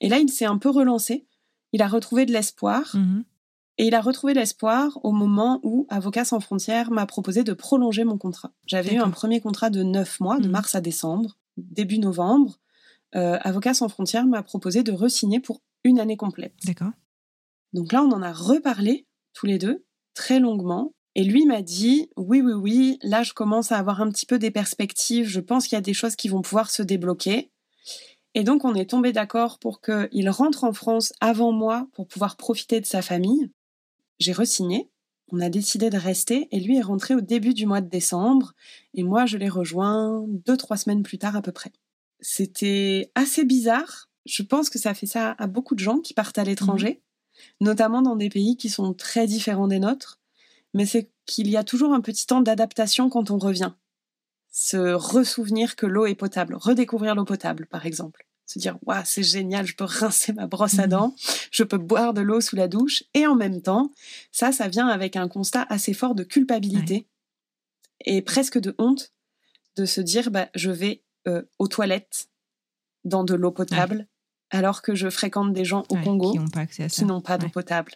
Et là, il s'est un peu relancé. Il a retrouvé de l'espoir. Mhm. Et il a retrouvé l'espoir au moment où Avocats sans frontières m'a proposé de prolonger mon contrat. J'avais eu un premier contrat de neuf mois, de Mhm. mars à décembre. Début novembre, euh, Avocats sans frontières m'a proposé de re-signer pour une année complète. D'accord. Donc là, on en a reparlé tous les deux, très longuement. Et lui m'a dit, oui, oui, oui, là, je commence à avoir un petit peu des perspectives. Je pense qu'il y a des choses qui vont pouvoir se débloquer. Et donc, on est tombé d'accord pour qu'il rentre en France avant moi pour pouvoir profiter de sa famille. J'ai resigné. On a décidé de rester et lui est rentré au début du mois de décembre. Et moi, je l'ai rejoint deux, trois semaines plus tard à peu près. C'était assez bizarre. Je pense que ça fait ça à beaucoup de gens qui partent à l'étranger notamment dans des pays qui sont très différents des nôtres, mais c'est qu'il y a toujours un petit temps d'adaptation quand on revient. Se ressouvenir que l'eau est potable, redécouvrir l'eau potable, par exemple. Se dire, waouh, c'est génial, je peux rincer ma brosse à Mhm. dents, je peux boire de l'eau sous la douche, et en même temps, ça, ça vient avec un constat assez fort de culpabilité et presque de honte de se dire, bah, je vais euh, aux toilettes dans de l'eau potable, alors que je fréquente des gens au Congo Qui n'ont pas accès à ça. qui n'ont pas d'eau potable.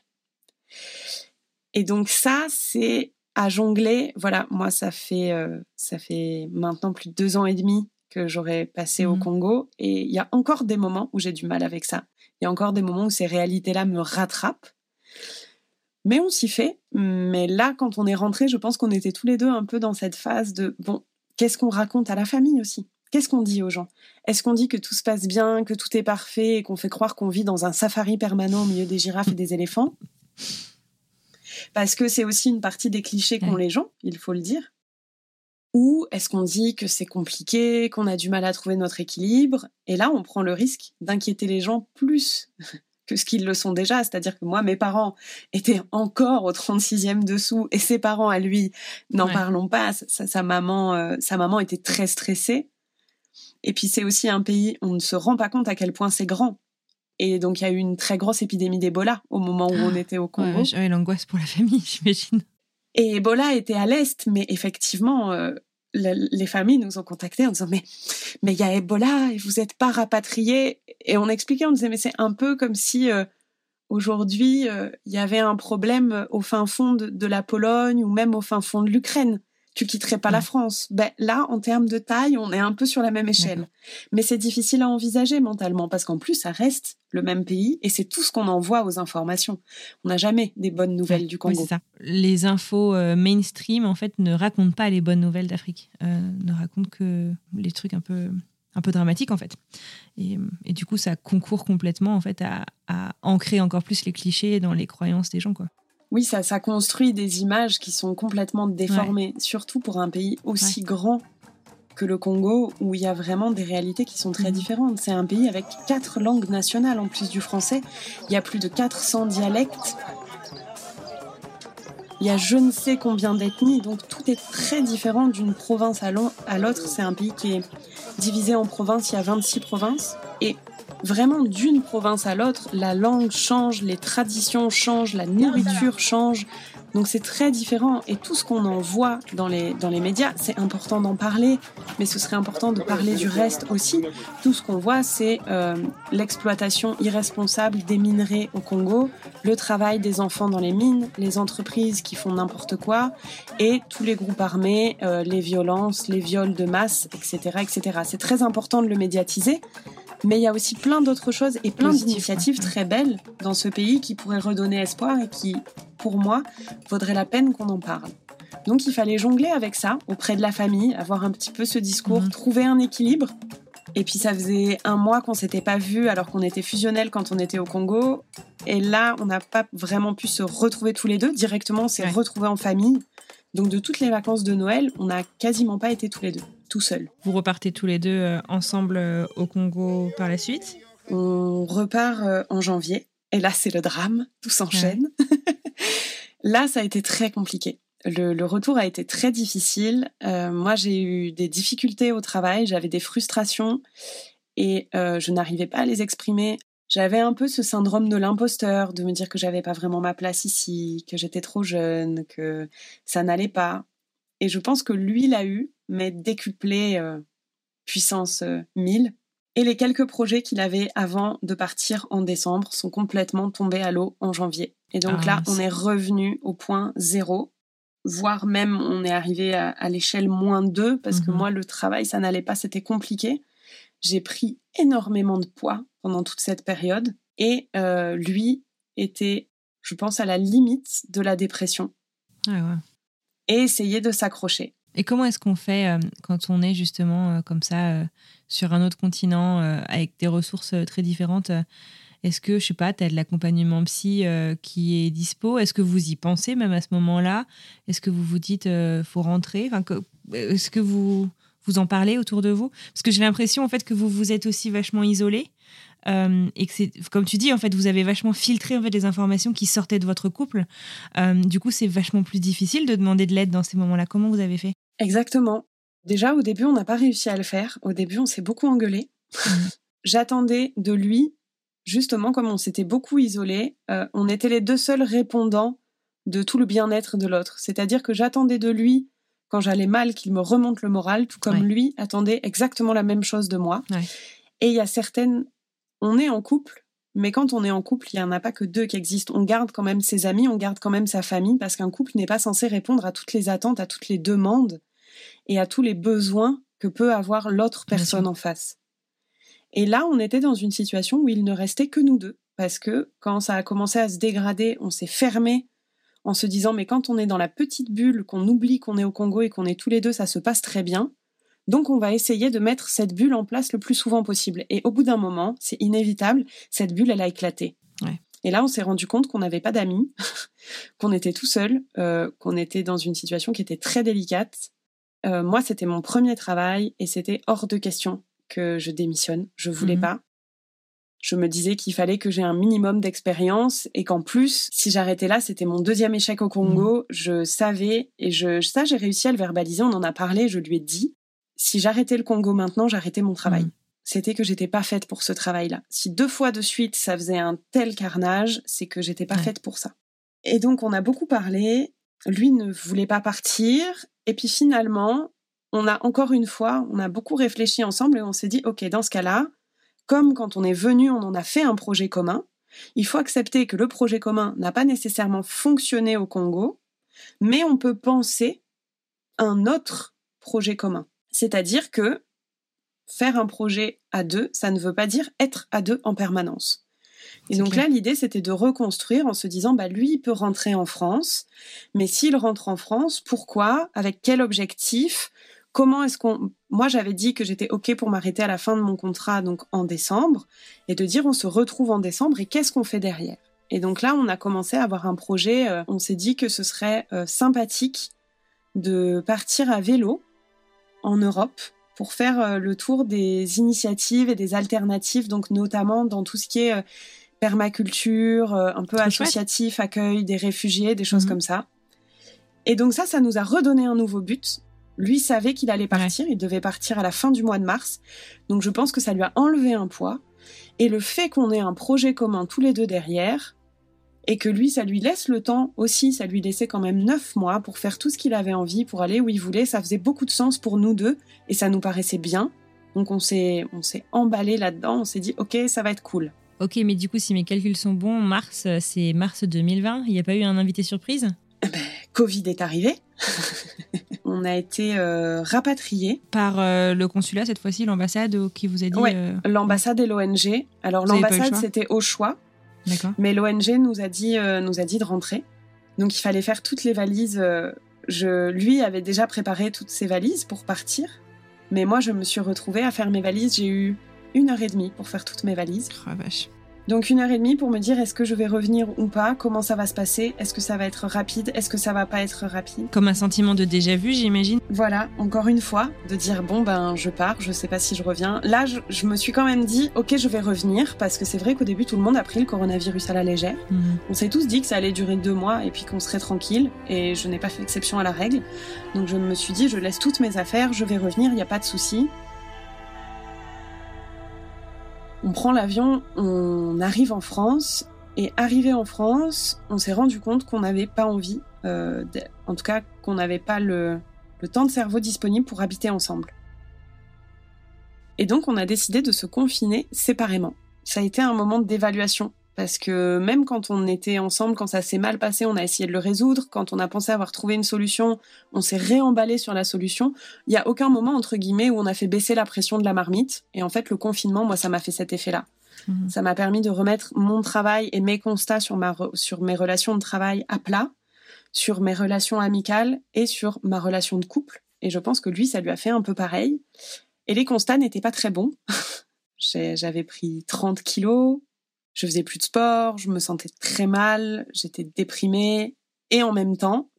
Et donc ça, c'est à jongler. Voilà, moi, ça fait, euh, ça fait maintenant plus de deux ans et demi que j'aurais passé au Mhm. Congo. Et il y a encore des moments où j'ai du mal avec ça. Il y a encore des moments où ces réalités-là me rattrapent. Mais on s'y fait. Mais là, quand on est rentré, je pense qu'on était tous les deux un peu dans cette phase de bon, qu'est-ce qu'on raconte à la famille aussi? Qu'est-ce qu'on dit aux gens? Est-ce qu'on dit que tout se passe bien, que tout est parfait et qu'on fait croire qu'on vit dans un safari permanent au milieu des girafes et des éléphants? Parce que c'est aussi une partie des clichés qu'ont Ouais. les gens, il faut le dire. Ou est-ce qu'on dit que c'est compliqué, qu'on a du mal à trouver notre équilibre Et là, on prend le risque d'inquiéter les gens plus que ce qu'ils le sont déjà. C'est-à-dire que moi, mes parents étaient encore au 36e dessous et ses parents à lui, n'en Ouais. parlons pas. Sa, sa maman, euh, sa maman était très stressée. Et puis c'est aussi un pays, on ne se rend pas compte à quel point c'est grand. Et donc il y a eu une très grosse épidémie d'Ebola au moment où on était au Congo. Ouais, ouais, l'angoisse pour la famille, j'imagine. Et Ebola était à l'est, mais effectivement, euh, le- les familles nous ont contactés en disant mais mais il y a Ebola et vous n'êtes pas rapatriés. Et on expliquait, on disait mais c'est un peu comme si euh, aujourd'hui euh, il y avait un problème au fin fond de, de la Pologne ou même au fin fond de l'Ukraine. Tu quitterais pas la. France. Ben là, en termes de taille, on est un peu sur la même échelle. Mais c'est difficile à envisager mentalement parce qu'en plus, ça reste le même pays et c'est tout ce qu'on envoie aux informations. On n'a jamais des bonnes nouvelles Ouais, du Congo. ça. Les infos euh, mainstream, en fait, ne racontent pas les bonnes nouvelles d'Afrique. Euh, ne racontent que les trucs un peu, un peu dramatiques, en fait. Et, et du coup, ça concourt complètement, en fait, à, à ancrer encore plus les clichés dans les croyances des gens, quoi. Oui, ça, ça construit des images qui sont complètement déformées, surtout pour un pays aussi grand que le Congo, où il y a vraiment des réalités qui sont très Mhm. différentes. C'est un pays avec quatre langues nationales en plus du français. Il y a plus de 400 dialectes. Il y a je ne sais combien d'ethnies, donc tout est très différent d'une province à l'autre. C'est un pays qui est divisé en provinces, il y a 26 provinces. Et vraiment d'une province à l'autre, la langue change, les traditions changent, la nourriture change. Donc c'est très différent et tout ce qu'on en voit dans les, dans les médias, c'est important d'en parler, mais ce serait important de parler du reste aussi. Tout ce qu'on voit, c'est euh, l'exploitation irresponsable des minerais au Congo, le travail des enfants dans les mines, les entreprises qui font n'importe quoi et tous les groupes armés, euh, les violences, les viols de masse, etc. etc. C'est très important de le médiatiser. Mais il y a aussi plein d'autres choses et plein d'initiatives très belles dans ce pays qui pourraient redonner espoir et qui, pour moi, vaudrait la peine qu'on en parle. Donc il fallait jongler avec ça auprès de la famille, avoir un petit peu ce discours, Mhm. trouver un équilibre. Et puis ça faisait un mois qu'on s'était pas vu alors qu'on était fusionnels quand on était au Congo. Et là, on n'a pas vraiment pu se retrouver tous les deux. Directement, on s'est Ouais. retrouvés en famille. Donc de toutes les vacances de Noël, on n'a quasiment pas été tous les deux, tout. Vous repartez tous les deux euh, ensemble euh, au Congo par la suite? On repart euh, en janvier. Et là, c'est le drame. Tout s'enchaîne. là, ça a été très compliqué. le, retour a été très difficile. Euh, moi, j'ai eu des difficultés au travail, j'avais des frustrations et euh, je n'arrivais pas à les exprimer. J'avais un peu ce syndrome de l'imposteur, de me dire que j'avais pas vraiment ma place ici, que j'étais trop jeune, que ça n'allait pas. Et je pense que lui l'a eu, mais décuplé euh, puissance 1000. Et les quelques projets qu'il avait avant de partir en décembre sont complètement tombés à l'eau en janvier. Et donc ah, là, on est revenu au point zéro voire même on est arrivé à, l'échelle moins 2 parce que mhm. moi le travail ça n'allait pas, c'était compliqué. J'ai pris énormément de poids pendant toute cette période et euh, lui était, je pense, à la limite de la dépression. Ah et essayer de s'accrocher. Et comment est-ce qu'on fait euh, quand on est justement euh, comme ça sur un autre continent avec des ressources très différentes est-ce que, je sais pas, tu as de l'accompagnement psy euh, qui est dispo? Est-ce que vous y pensez même à ce moment-là? Est-ce que vous vous dites, euh, faut rentrer? Enfin, Est-ce que vous, vous en parlez autour de vous? Parce que j'ai l'impression, en fait, que vous vous êtes aussi vachement isolé. Euh, et que c'est, comme tu dis, en fait, vous avez vachement filtré en fait, les informations qui sortaient de votre couple. du coup, c'est vachement plus difficile de demander de l'aide dans ces moments-là. Comment vous avez fait? Exactement. Déjà, au début, on n'a pas réussi à le faire. Au début, on s'est beaucoup engueulé. Mmh. J'attendais de lui justement, comme on s'était beaucoup isolé, euh, on était les deux seuls répondants de tout le bien-être de l'autre. C'est-à-dire que j'attendais de lui, quand j'allais mal, qu'il me remonte le moral, tout comme lui attendait exactement la même chose de moi. Et il y a certaines... On est en couple, mais quand on est en couple, il n'y en a pas que deux qui existent. On garde quand même ses amis, on garde quand même sa famille, parce qu'un couple n'est pas censé répondre à toutes les attentes, à toutes les demandes et à tous les besoins que peut avoir l'autre personne en face. Et là, on était dans une situation où il ne restait que nous deux, parce que quand ça a commencé à se dégrader, on s'est fermé en se disant mais quand on est dans la petite bulle, qu'on oublie qu'on est au Congo et qu'on est tous les deux, ça se passe très bien. Donc on va essayer de mettre cette bulle en place le plus souvent possible. Et au bout d'un moment, c'est inévitable, cette bulle, elle a éclaté. Et là, on s'est rendu compte qu'on n'avait pas d'amis, qu'on était tout seul, euh, qu'on était dans une situation qui était très délicate. Euh, moi, c'était mon premier travail et c'était hors de question que je démissionne. Je voulais mmh pas. Je me disais qu'il fallait que j'ai un minimum d'expérience et qu'en plus, si j'arrêtais là, c'était mon deuxième échec au Congo. Mmh. Je savais et je, ça, j'ai réussi à le verbaliser. On en a parlé. Je lui ai dit, si j'arrêtais le Congo maintenant, j'arrêtais mon travail. Mmh. C'était que j'étais pas faite pour ce travail-là. Si deux fois de suite ça faisait un tel carnage, c'est que j'étais pas faite pour ça. Et donc on a beaucoup parlé. Lui ne voulait pas partir. Et puis finalement, on a encore une fois, on a beaucoup réfléchi ensemble et on s'est dit, OK, dans ce cas-là, comme quand on est venu, on en a fait un projet commun, il faut accepter que le projet commun n'a pas nécessairement fonctionné au Congo, mais on peut penser un autre projet commun. C'est-à-dire que faire un projet à deux, ça ne veut pas dire être à deux en permanence. Et donc là, l'idée, c'était de reconstruire en se disant, bah, lui, il peut rentrer en France, mais s'il rentre en France, pourquoi Avec quel objectif comment est-ce qu'on... Moi, j'avais dit que j'étais OK pour m'arrêter à la fin de mon contrat, donc en décembre, et de dire on se retrouve en décembre et qu'est-ce qu'on fait derrière? Et donc là, on a commencé à avoir un projet, euh, on s'est dit que ce serait euh, sympathique de partir à vélo en Europe pour faire euh, le tour des initiatives et des alternatives, donc notamment dans tout ce qui est permaculture, un peu associatif, accueil des réfugiés, des choses mmh comme ça. Et donc ça, ça nous a redonné un nouveau but lui savait qu'il allait partir, il devait partir à la fin du mois de mars. Donc je pense que ça lui a enlevé un poids. Et le fait qu'on ait un projet commun tous les deux derrière, et que lui, ça lui laisse le temps aussi, ça lui laissait quand même neuf mois pour faire tout ce qu'il avait envie, pour aller où il voulait, ça faisait beaucoup de sens pour nous deux, et ça nous paraissait bien. Donc on s'est, on s'est emballé là-dedans, on s'est dit, ok, ça va être cool. Ok, mais du coup, si mes calculs sont bons, mars, c'est mars 2020, il n'y a pas eu un invité surprise? Eh ben, Covid est arrivé. on a été euh, rapatriés. Par euh, le consulat cette fois-ci, l'ambassade qui vous a dit Oui, euh, l'ambassade et l'ONG. Alors l'ambassade c'était au choix. Mais l'ONG nous a dit nous a dit de rentrer. Donc il fallait faire toutes les valises. je lui avait déjà préparé toutes ses valises pour partir. Mais moi je me suis retrouvée à faire mes valises. J'ai eu une heure et demie pour faire toutes mes valises. Oh, vache. Donc une heure et demie pour me dire est-ce que je vais revenir ou pas, comment ça va se passer, est-ce que ça va être rapide, est-ce que ça va pas être rapide? Comme un sentiment de déjà vu, j'imagine. Voilà, encore une fois, de dire bon ben je pars, je sais pas si je reviens. Là, je, me suis quand même dit ok je vais revenir parce que c'est vrai qu'au début tout le monde a pris le coronavirus à la légère. Mhm. On s'est tous dit que ça allait durer deux mois et puis qu'on serait tranquille et je n'ai pas fait exception à la règle. Donc je me suis dit je laisse toutes mes affaires, je vais revenir, il n'y a pas de souci. On prend l'avion, on arrive en France, et arrivé en France, on s'est rendu compte qu'on n'avait pas envie, euh, en tout cas qu'on n'avait pas le, le temps de cerveau disponible pour habiter ensemble. Et donc on a décidé de se confiner séparément. Ça a été un moment d'évaluation parce que même quand on était ensemble, quand ça s'est mal passé, on a essayé de le résoudre. Quand on a pensé avoir trouvé une solution, on s'est réemballé sur la solution. Il n'y a aucun moment, entre guillemets, où on a fait baisser la pression de la marmite. Et en fait, le confinement, moi, ça m'a fait cet effet-là. Mhm. Ça m'a permis de remettre mon travail et mes constats sur, ma sur mes relations de travail à plat, sur mes relations amicales et sur ma relation de couple. Et je pense que lui, ça lui a fait un peu pareil. Et les constats n'étaient pas très bons. J'avais pris 30 kilos, je faisais plus de sport, je me sentais très mal, j'étais déprimée et en même temps,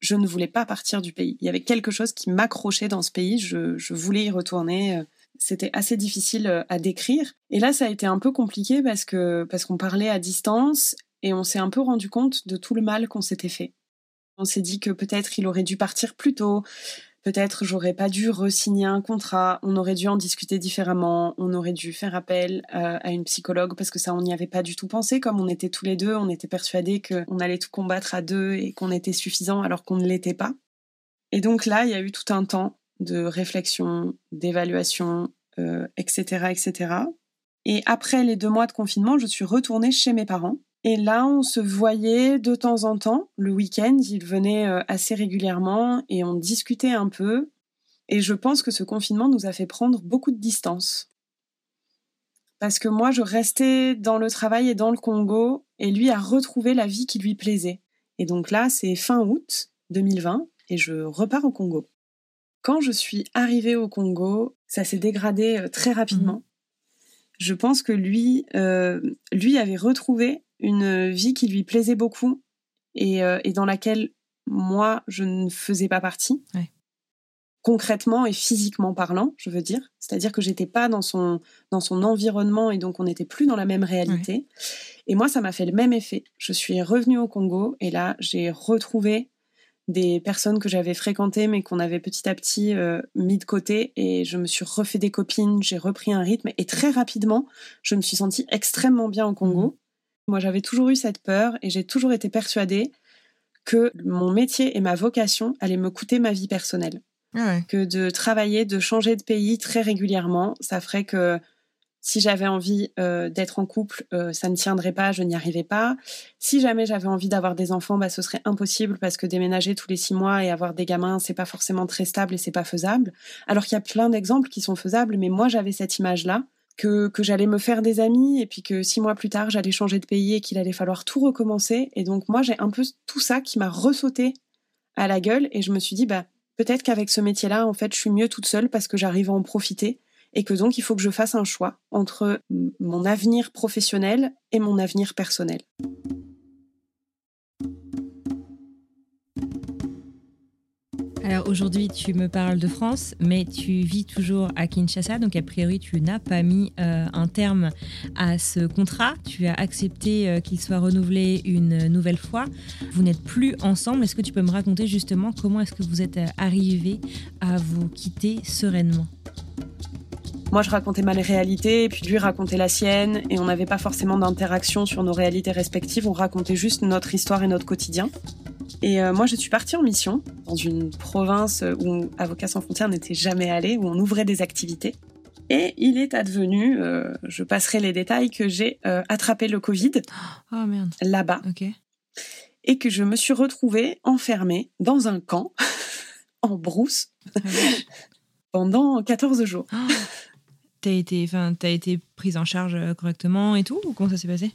je ne voulais pas partir du pays. Il y avait quelque chose qui m'accrochait dans ce pays, je, voulais y retourner. C'était assez difficile euh, à décrire. Et là, ça a été un peu compliqué parce que parce qu'on parlait à distance et on s'est un peu rendu compte de tout le mal qu'on s'était fait. On s'est dit que peut-être il aurait dû partir plus tôt, Peut-être j'aurais pas dû resigner un contrat, on aurait dû en discuter différemment, on aurait dû faire appel euh, à une psychologue parce que ça on n'y avait pas du tout pensé comme on était tous les deux, on était persuadés qu'on allait tout combattre à deux et qu'on était suffisant alors qu'on ne l'était pas. Et donc là, il y a eu tout un temps de réflexion, d'évaluation, etc., euh, etc. Et après les deux mois de confinement, je suis retournée chez mes parents et là, on se voyait de temps en temps. Le week-end, il venait euh, assez régulièrement et on discutait un peu. Et je pense que ce confinement nous a fait prendre beaucoup de distance. Parce que moi, je restais dans le travail et dans le Congo, et lui a retrouvé la vie qui lui plaisait. Et donc là, c'est fin août 2020, et je repars au Congo. Quand je suis arrivée au Congo, ça s'est dégradé euh, très rapidement. Mmh. Je pense que lui, euh, lui avait retrouvé une vie qui lui plaisait beaucoup euh, et, dans laquelle moi, je ne faisais pas partie. Concrètement et physiquement parlant, je veux dire. C'est-à-dire que j'étais pas dans son, dans son environnement et donc on n'était plus dans la même réalité. Et moi, ça m'a fait le même effet. Je suis revenue au Congo et là, j'ai retrouvé des personnes que j'avais fréquentées mais qu'on avait petit à petit euh, mis de côté et je me suis refait des copines, j'ai repris un rythme et très rapidement, je me suis sentie extrêmement bien au Congo. Moi, j'avais toujours eu cette peur et j'ai toujours été persuadée que mon métier et ma vocation allaient me coûter ma vie personnelle. Ah que de travailler, de changer de pays très régulièrement, ça ferait que si j'avais envie euh, d'être en couple, euh, ça ne tiendrait pas, je n'y arrivais pas. Si jamais j'avais envie d'avoir des enfants, bah, ce serait impossible parce que déménager tous les six mois et avoir des gamins, c'est pas forcément très stable et c'est pas faisable. Alors qu'il y a plein d'exemples qui sont faisables, mais moi j'avais cette image-là que, j'allais me faire des amis et puis que six mois plus tard, j'allais changer de pays et qu'il allait falloir tout recommencer. Et donc, moi, j'ai un peu tout ça qui m'a ressauté à la gueule et je me suis dit, bah, peut-être qu'avec ce métier-là, en fait, je suis mieux toute seule parce que j'arrive à en profiter et que donc, il faut que je fasse un choix entre mon avenir professionnel et mon avenir personnel. Alors aujourd'hui, tu me parles de France, mais tu vis toujours à Kinshasa, donc a priori, tu n'as pas mis euh, un terme à ce contrat. Tu as accepté euh, qu'il soit renouvelé une nouvelle fois. Vous n'êtes plus ensemble. Est-ce que tu peux me raconter justement comment est-ce que vous êtes euh, arrivé à vous quitter sereinement? Moi, je racontais ma réalité, et puis lui racontait la sienne, et on n'avait pas forcément d'interaction sur nos réalités respectives, on racontait juste notre histoire et notre quotidien. Et euh, moi, je suis partie en mission dans une province où Avocats sans frontières n'était jamais allé, où on ouvrait des activités. Et il est advenu, euh, je passerai les détails, que j'ai euh, attrapé le Covid oh, là-bas. Et que je me suis retrouvée enfermée dans un camp, en brousse, ah pendant 14 jours. Oh. T'as été, as été prise en charge correctement et tout Ou comment ça s'est passé?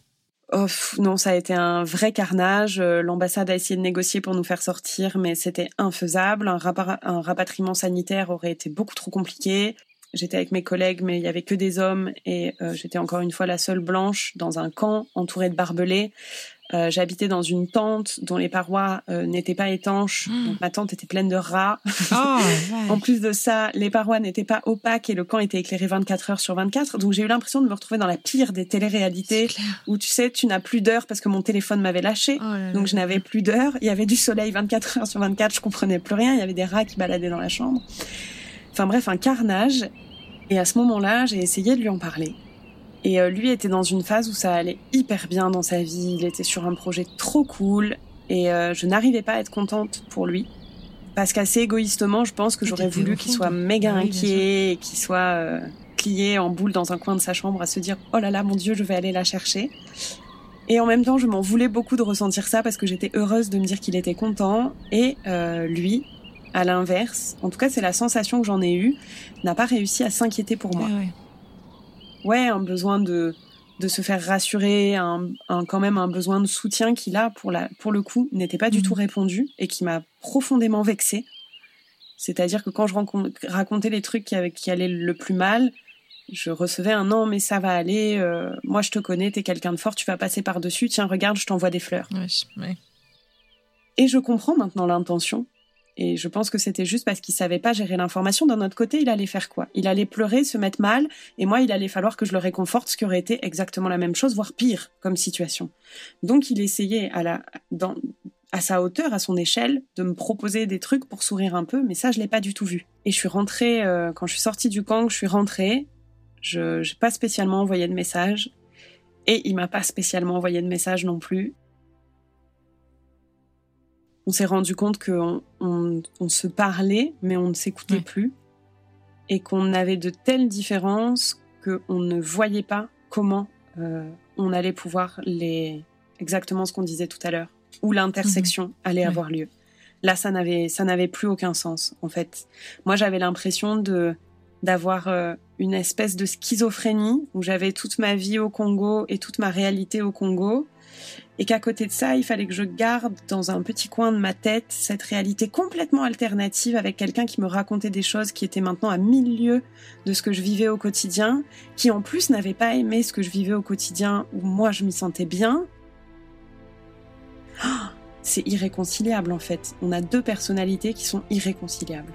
Oh, non, ça a été un vrai carnage. Euh, l'ambassade a essayé de négocier pour nous faire sortir, mais c'était infaisable. Un, rapatriement sanitaire aurait été beaucoup trop compliqué. j'étais avec mes collègues, mais il y avait que des hommes et euh, j'étais encore une fois la seule blanche dans un camp entouré de barbelés. Euh, j'habitais dans une tente dont les parois euh, n'étaient pas étanches. Mmh. Donc ma tente était pleine de rats. Oh, en plus de ça, les parois n'étaient pas opaques et le camp était éclairé 24 heures sur 24. Donc j'ai eu l'impression de me retrouver dans la pire des téléréalités où tu sais, tu n'as plus d'heure parce que mon téléphone m'avait lâché. Oh donc je n'avais plus d'heure. Il y avait du soleil 24 heures sur 24. Je comprenais plus rien. Il y avait des rats qui baladaient dans la chambre. Enfin bref, un carnage. Et à ce moment-là, j'ai essayé de lui en parler. Et euh, lui était dans une phase où ça allait hyper bien dans sa vie. Il était sur un projet trop cool et euh, je n'arrivais pas à être contente pour lui. Parce qu'assez égoïstement, je pense que j'aurais voulu qu'il soit méga inquiet, qu'il soit euh, plié en boule dans un coin de sa chambre à se dire oh là là mon Dieu, je vais aller la chercher. Et en même temps, je m'en voulais beaucoup de ressentir ça parce que j'étais heureuse de me dire qu'il était content. Et lui, à l'inverse, en tout cas c'est la sensation que j'en ai eue, n'a pas réussi à s'inquiéter pour moi. Ah ouais, un besoin de, de se faire rassurer, un, quand même un besoin de soutien qui là, pour, la, pour le coup, n'était pas du tout mhm. répondu et qui m'a profondément vexée. C'est-à-dire que quand je racontais les trucs qui, qui allaient le plus mal, je recevais un non mais ça va aller, euh, moi je te connais, t'es quelqu'un de fort, tu vas passer par-dessus, tiens regarde, je t'envoie des fleurs. Et je comprends maintenant l'intention. Et je pense que c'était juste parce qu'il savait pas gérer l'information. D'un autre côté, il allait faire quoi? Il allait pleurer, se mettre mal, et moi, il allait falloir que je le réconforte, ce qui aurait été exactement la même chose, voire pire comme situation. Donc, il essayait à la, dans, à sa hauteur, à son échelle, de me proposer des trucs pour sourire un peu, mais ça, je l'ai pas du tout vu. Et je suis rentrée, euh, quand je suis sortie du camp, je suis rentrée, je n'ai pas spécialement envoyé de message, et il m'a pas spécialement envoyé de message non plus on s'est rendu compte qu'on on, se parlait, mais on ne s'écoutait plus, et qu'on avait de telles différences qu'on ne voyait pas comment euh, on allait pouvoir les exactement ce qu'on disait tout à l'heure, où l'intersection mhm. allait avoir lieu. Là, ça n'avait ça n'avait plus aucun sens en fait. Moi, j'avais l'impression de d'avoir euh, une espèce de schizophrénie où j'avais toute ma vie au Congo et toute ma réalité au Congo et qu'à côté de ça, il fallait que je garde dans un petit coin de ma tête cette réalité complètement alternative avec quelqu'un qui me racontait des choses qui étaient maintenant à mille lieues de ce que je vivais au quotidien, qui en plus n'avait pas aimé ce que je vivais au quotidien où moi je m'y sentais bien. Ah, c'est irréconciliable en fait. On a deux personnalités qui sont irréconciliables.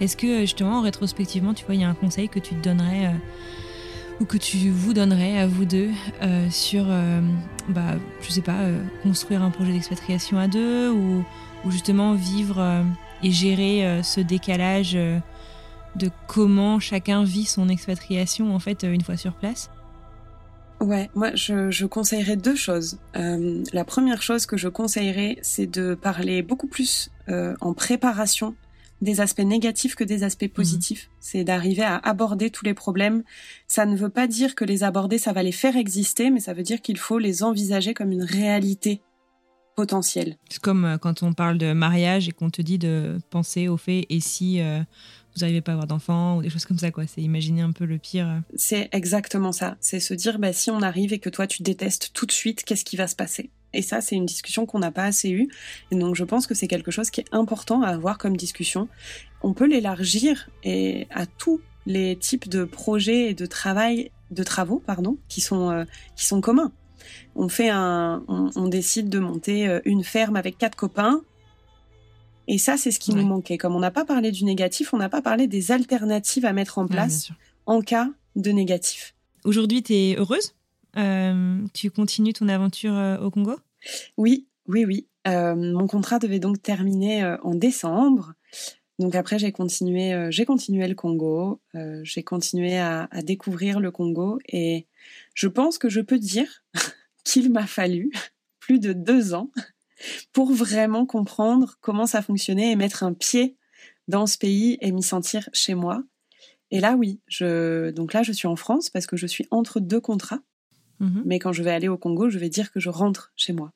Est-ce que justement, rétrospectivement, tu vois, il y a un conseil que tu te donnerais euh, ou que tu vous donnerais à vous deux euh, sur, euh, bah, je sais pas, construire un projet d'expatriation à deux ou, justement vivre et gérer ce décalage de comment chacun vit son expatriation en fait une fois sur place? Ouais, moi je, je conseillerais deux choses. la première chose que je conseillerais, c'est de parler beaucoup plus en préparation des aspects négatifs que des aspects mhm. positifs. C'est d'arriver à aborder tous les problèmes. Ça ne veut pas dire que les aborder, ça va les faire exister, mais ça veut dire qu'il faut les envisager comme une réalité potentielle. C'est comme euh, quand on parle de mariage et qu'on te dit de penser au fait et si euh, vous n'arrivez pas à avoir d'enfants ou des choses comme ça, quoi. C'est imaginer un peu le pire. C'est exactement ça. C'est se dire, bah, si on arrive et que toi tu détestes tout de suite, qu'est-ce qui va se passer? Et ça, c'est une discussion qu'on n'a pas assez eue. Et donc, je pense que c'est quelque chose qui est important à avoir comme discussion. On peut l'élargir et à tous les types de projets et de travail, de travaux, pardon, qui sont euh, qui sont communs. On fait un, on, décide de monter euh, une ferme avec quatre copains. Et ça, c'est ce qui nous manquait. Comme on n'a pas parlé du négatif, on n'a pas parlé des alternatives à mettre en place en cas de négatif. Aujourd'hui, tu es heureuse? Euh, tu continues ton aventure euh, au Congo? Oui, oui, oui. Euh, mon contrat devait donc terminer en décembre. Donc après, j'ai continué, j'ai continué le Congo, j'ai continué à, découvrir le Congo et je pense que je peux dire qu'il m'a fallu plus de deux ans pour vraiment comprendre comment ça fonctionnait et mettre un pied dans ce pays et m'y sentir chez moi. Et là, oui, donc là, je suis en France parce que je suis entre deux contrats. Mhm. Mais quand je vais aller au Congo, je vais dire que je rentre chez moi.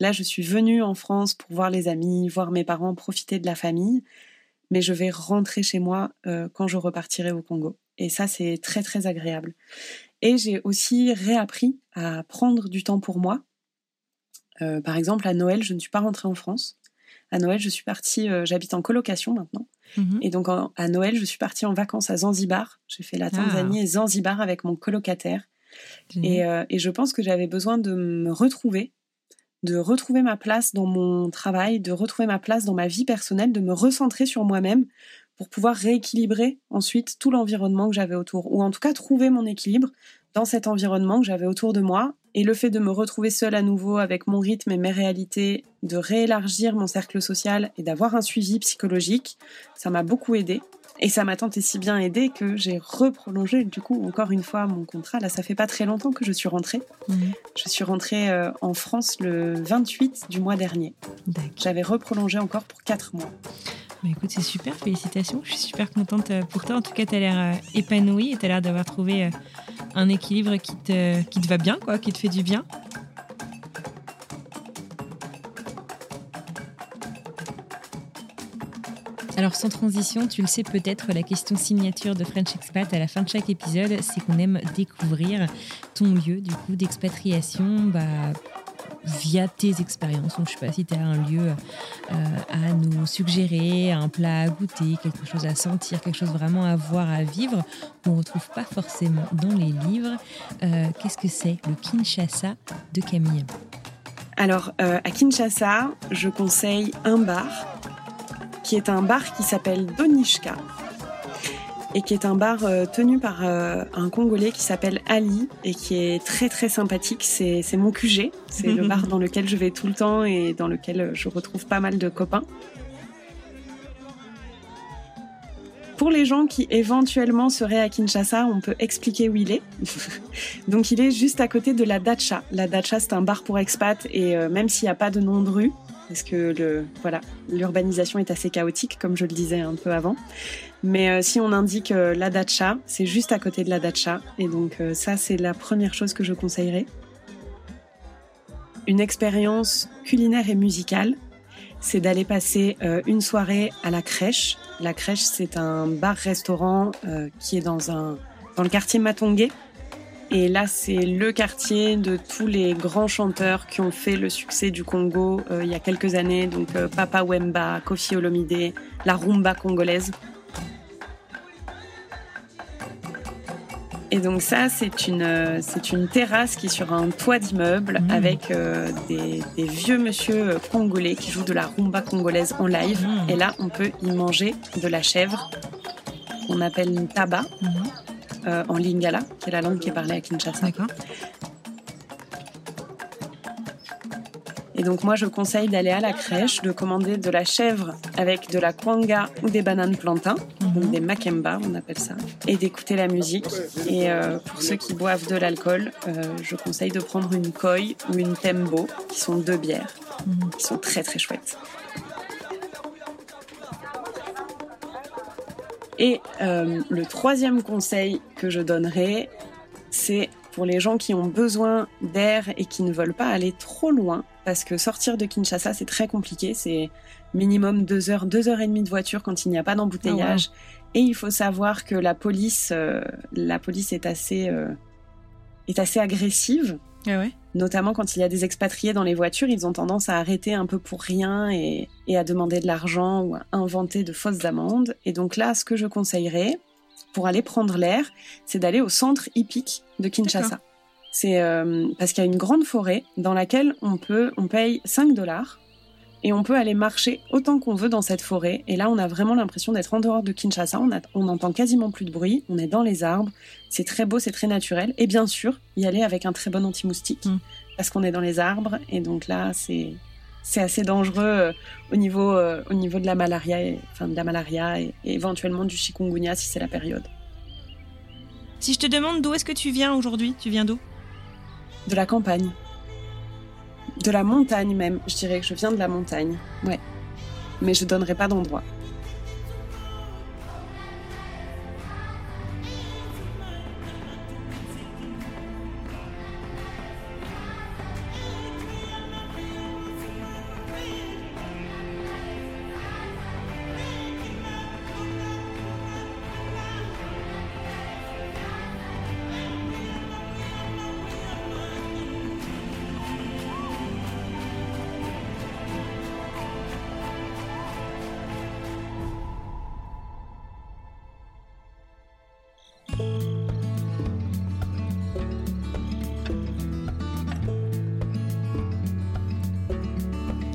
Là, je suis venue en France pour voir les amis, voir mes parents, profiter de la famille, mais je vais rentrer chez moi euh, quand je repartirai au Congo. Et ça, c'est très, très agréable. Et j'ai aussi réappris à prendre du temps pour moi. Euh, par exemple, à Noël, je ne suis pas rentrée en France. À Noël, je suis partie, euh, j'habite en colocation maintenant. Mhm. Et donc, à Noël, je suis partie en vacances à Zanzibar. J'ai fait la ah. Tanzanie et Zanzibar avec mon colocataire. Et, euh, et, je pense que j'avais besoin de me retrouver, de retrouver ma place dans mon travail, de retrouver ma place dans ma vie personnelle, de me recentrer sur moi-même pour pouvoir rééquilibrer ensuite tout l'environnement que j'avais autour, ou en tout cas trouver mon équilibre dans cet environnement que j'avais autour de moi. Et le fait de me retrouver seule à nouveau avec mon rythme et mes réalités, de réélargir mon cercle social et d'avoir un suivi psychologique, ça m'a beaucoup aidé. Et ça m'a tant et si bien aidé que j'ai reprolongé du coup encore une fois mon contrat. Là, ça fait pas très longtemps que je suis rentrée. Je suis rentrée euh, en France le 28 du mois dernier. J'avais reprolongé encore pour 4 mois. Bah écoute, c'est super, félicitations. Je suis super contente euh, pour toi. En tout cas, tu as l'air euh, épanouie et tu as l'air d'avoir trouvé un équilibre qui te, qui te va bien, quoi, qui te fait du bien. Alors sans transition, tu le sais peut-être, la question signature de French Expat à la fin de chaque épisode, c'est qu'on aime découvrir ton lieu du coup d'expatriation bah, via tes expériences. Donc, je ne sais pas si tu as un lieu euh, à nous suggérer, un plat à goûter, quelque chose à sentir, quelque chose vraiment à voir, à vivre, qu'on ne retrouve pas forcément dans les livres. Euh, qu'est-ce que c'est le Kinshasa de Camille? Alors, euh, à Kinshasa, je conseille un bar qui est un bar qui s'appelle Donishka et qui est un bar euh, tenu par euh, un Congolais qui s'appelle Ali et qui est très très sympathique. C'est mon QG, c'est le bar dans lequel je vais tout le temps et dans lequel je retrouve pas mal de copains. Pour les gens qui éventuellement seraient à Kinshasa, on peut expliquer où il est. Donc il est juste à côté de la Dacha. La Dacha c'est un bar pour expats et euh, même s'il n'y a pas de nom de rue, parce que le, voilà, l'urbanisation est assez chaotique, comme je le disais un peu avant. Mais euh, si on indique euh, la dacha, c'est juste à côté de la dacha. Et donc euh, ça, c'est la première chose que je conseillerais. Une expérience culinaire et musicale, c'est d'aller passer une soirée à la crèche. La crèche, c'est un bar-restaurant qui est dans, un, dans le quartier Matongé, et là, c'est le quartier de tous les grands chanteurs qui ont fait le succès du Congo euh, il y a quelques années. Donc euh, Papa Wemba, Kofi Olomide, la rumba congolaise. Et donc ça, c'est une, euh, c'est une terrasse qui est sur un toit d'immeuble mmh. avec des, vieux monsieur congolais qui jouent de la rumba congolaise en live. Mmh. Et là, on peut y manger de la chèvre qu'on appelle une tabac. Mmh. Euh, en lingala, qui est la langue qui est parlée à Kinshasa. Et donc moi, je conseille d'aller à la crèche, de commander de la chèvre avec de la kwanga ou des bananes plantains, donc mhm. des makemba, on appelle ça, et d'écouter la musique. Et euh, pour ceux qui boivent de l'alcool, euh, je conseille de prendre une koi ou une tembo, qui sont deux bières, mhm. qui sont très très chouettes. Et euh, le troisième conseil que je donnerai, c'est pour les gens qui ont besoin d'air et qui ne veulent pas aller trop loin, parce que sortir de Kinshasa, c'est très compliqué, c'est minimum deux heures, deux heures et demie de voiture quand il n'y a pas d'embouteillage. Ah et il faut savoir que la police, euh, la police est assez, euh, est assez agressive. Ah Notamment quand il y a des expatriés dans les voitures, ils ont tendance à arrêter un peu pour rien et, à demander de l'argent ou à inventer de fausses amendes. Et donc là, ce que je conseillerais pour aller prendre l'air, c'est d'aller au centre hippique de Kinshasa. C'est euh, parce qu'il y a une grande forêt dans laquelle on peut, on paye 5 dollars et on peut aller marcher autant qu'on veut dans cette forêt. Et là, on a vraiment l'impression d'être en dehors de Kinshasa. On, a, on entend quasiment plus de bruit. On est dans les arbres. C'est très beau, c'est très naturel. Et bien sûr, y aller avec un très bon anti-moustique mm. parce qu'on est dans les arbres. Et donc là, c'est c'est assez dangereux euh, au niveau euh, au niveau de la malaria, enfin de la malaria et, et éventuellement du chikungunya si c'est la période. Si je te demande d'où est-ce que tu viens aujourd'hui, tu viens d'où? De la campagne. De la montagne même, je dirais que je viens de la montagne. Ouais. Mais je donnerai pas d'endroit.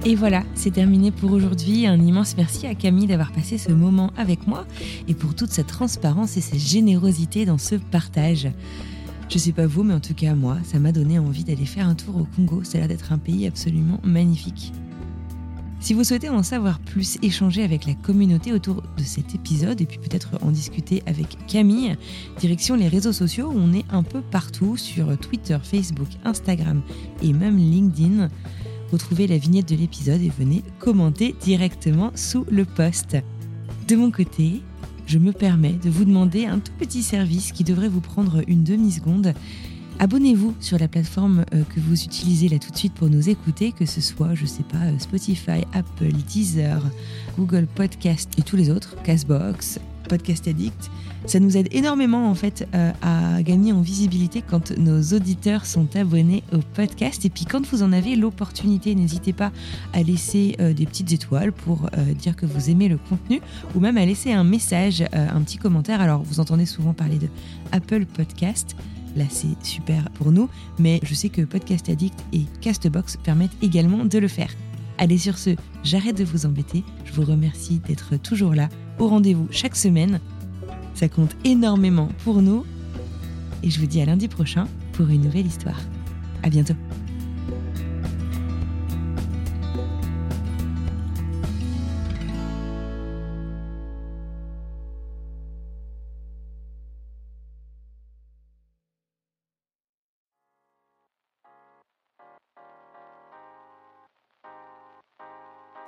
Et voilà, c'est terminé pour aujourd'hui. Un immense merci à Camille d'avoir passé ce moment avec moi et pour toute sa transparence et sa générosité dans ce partage. Je sais pas vous, mais en tout cas moi, ça m'a donné envie d'aller faire un tour au Congo. Ça a l'air d'être un pays absolument magnifique. Si vous souhaitez en savoir plus, échanger avec la communauté autour de cet épisode et puis peut-être en discuter avec Camille, direction les réseaux sociaux où on est un peu partout sur Twitter, Facebook, Instagram et même LinkedIn. Retrouvez la vignette de l'épisode et venez commenter directement sous le post. De mon côté, je me permets de vous demander un tout petit service qui devrait vous prendre une demi-seconde. Abonnez-vous sur la plateforme euh, que vous utilisez là tout de suite pour nous écouter, que ce soit, je sais pas, euh, Spotify, Apple, Deezer, Google Podcast et tous les autres, Castbox, Podcast Addict. Ça nous aide énormément en fait euh, à gagner en visibilité quand nos auditeurs sont abonnés au podcast. Et puis quand vous en avez l'opportunité, n'hésitez pas à laisser des petites étoiles pour dire que vous aimez le contenu ou même à laisser un message, un petit commentaire. Alors vous entendez souvent parler de Apple Podcast là c'est super pour nous, mais je sais que Podcast Addict et Castbox permettent également de le faire. Allez sur ce, j'arrête de vous embêter, je vous remercie d'être toujours là, au rendez-vous chaque semaine, ça compte énormément pour nous, et je vous dis à lundi prochain pour une nouvelle histoire. À bientôt.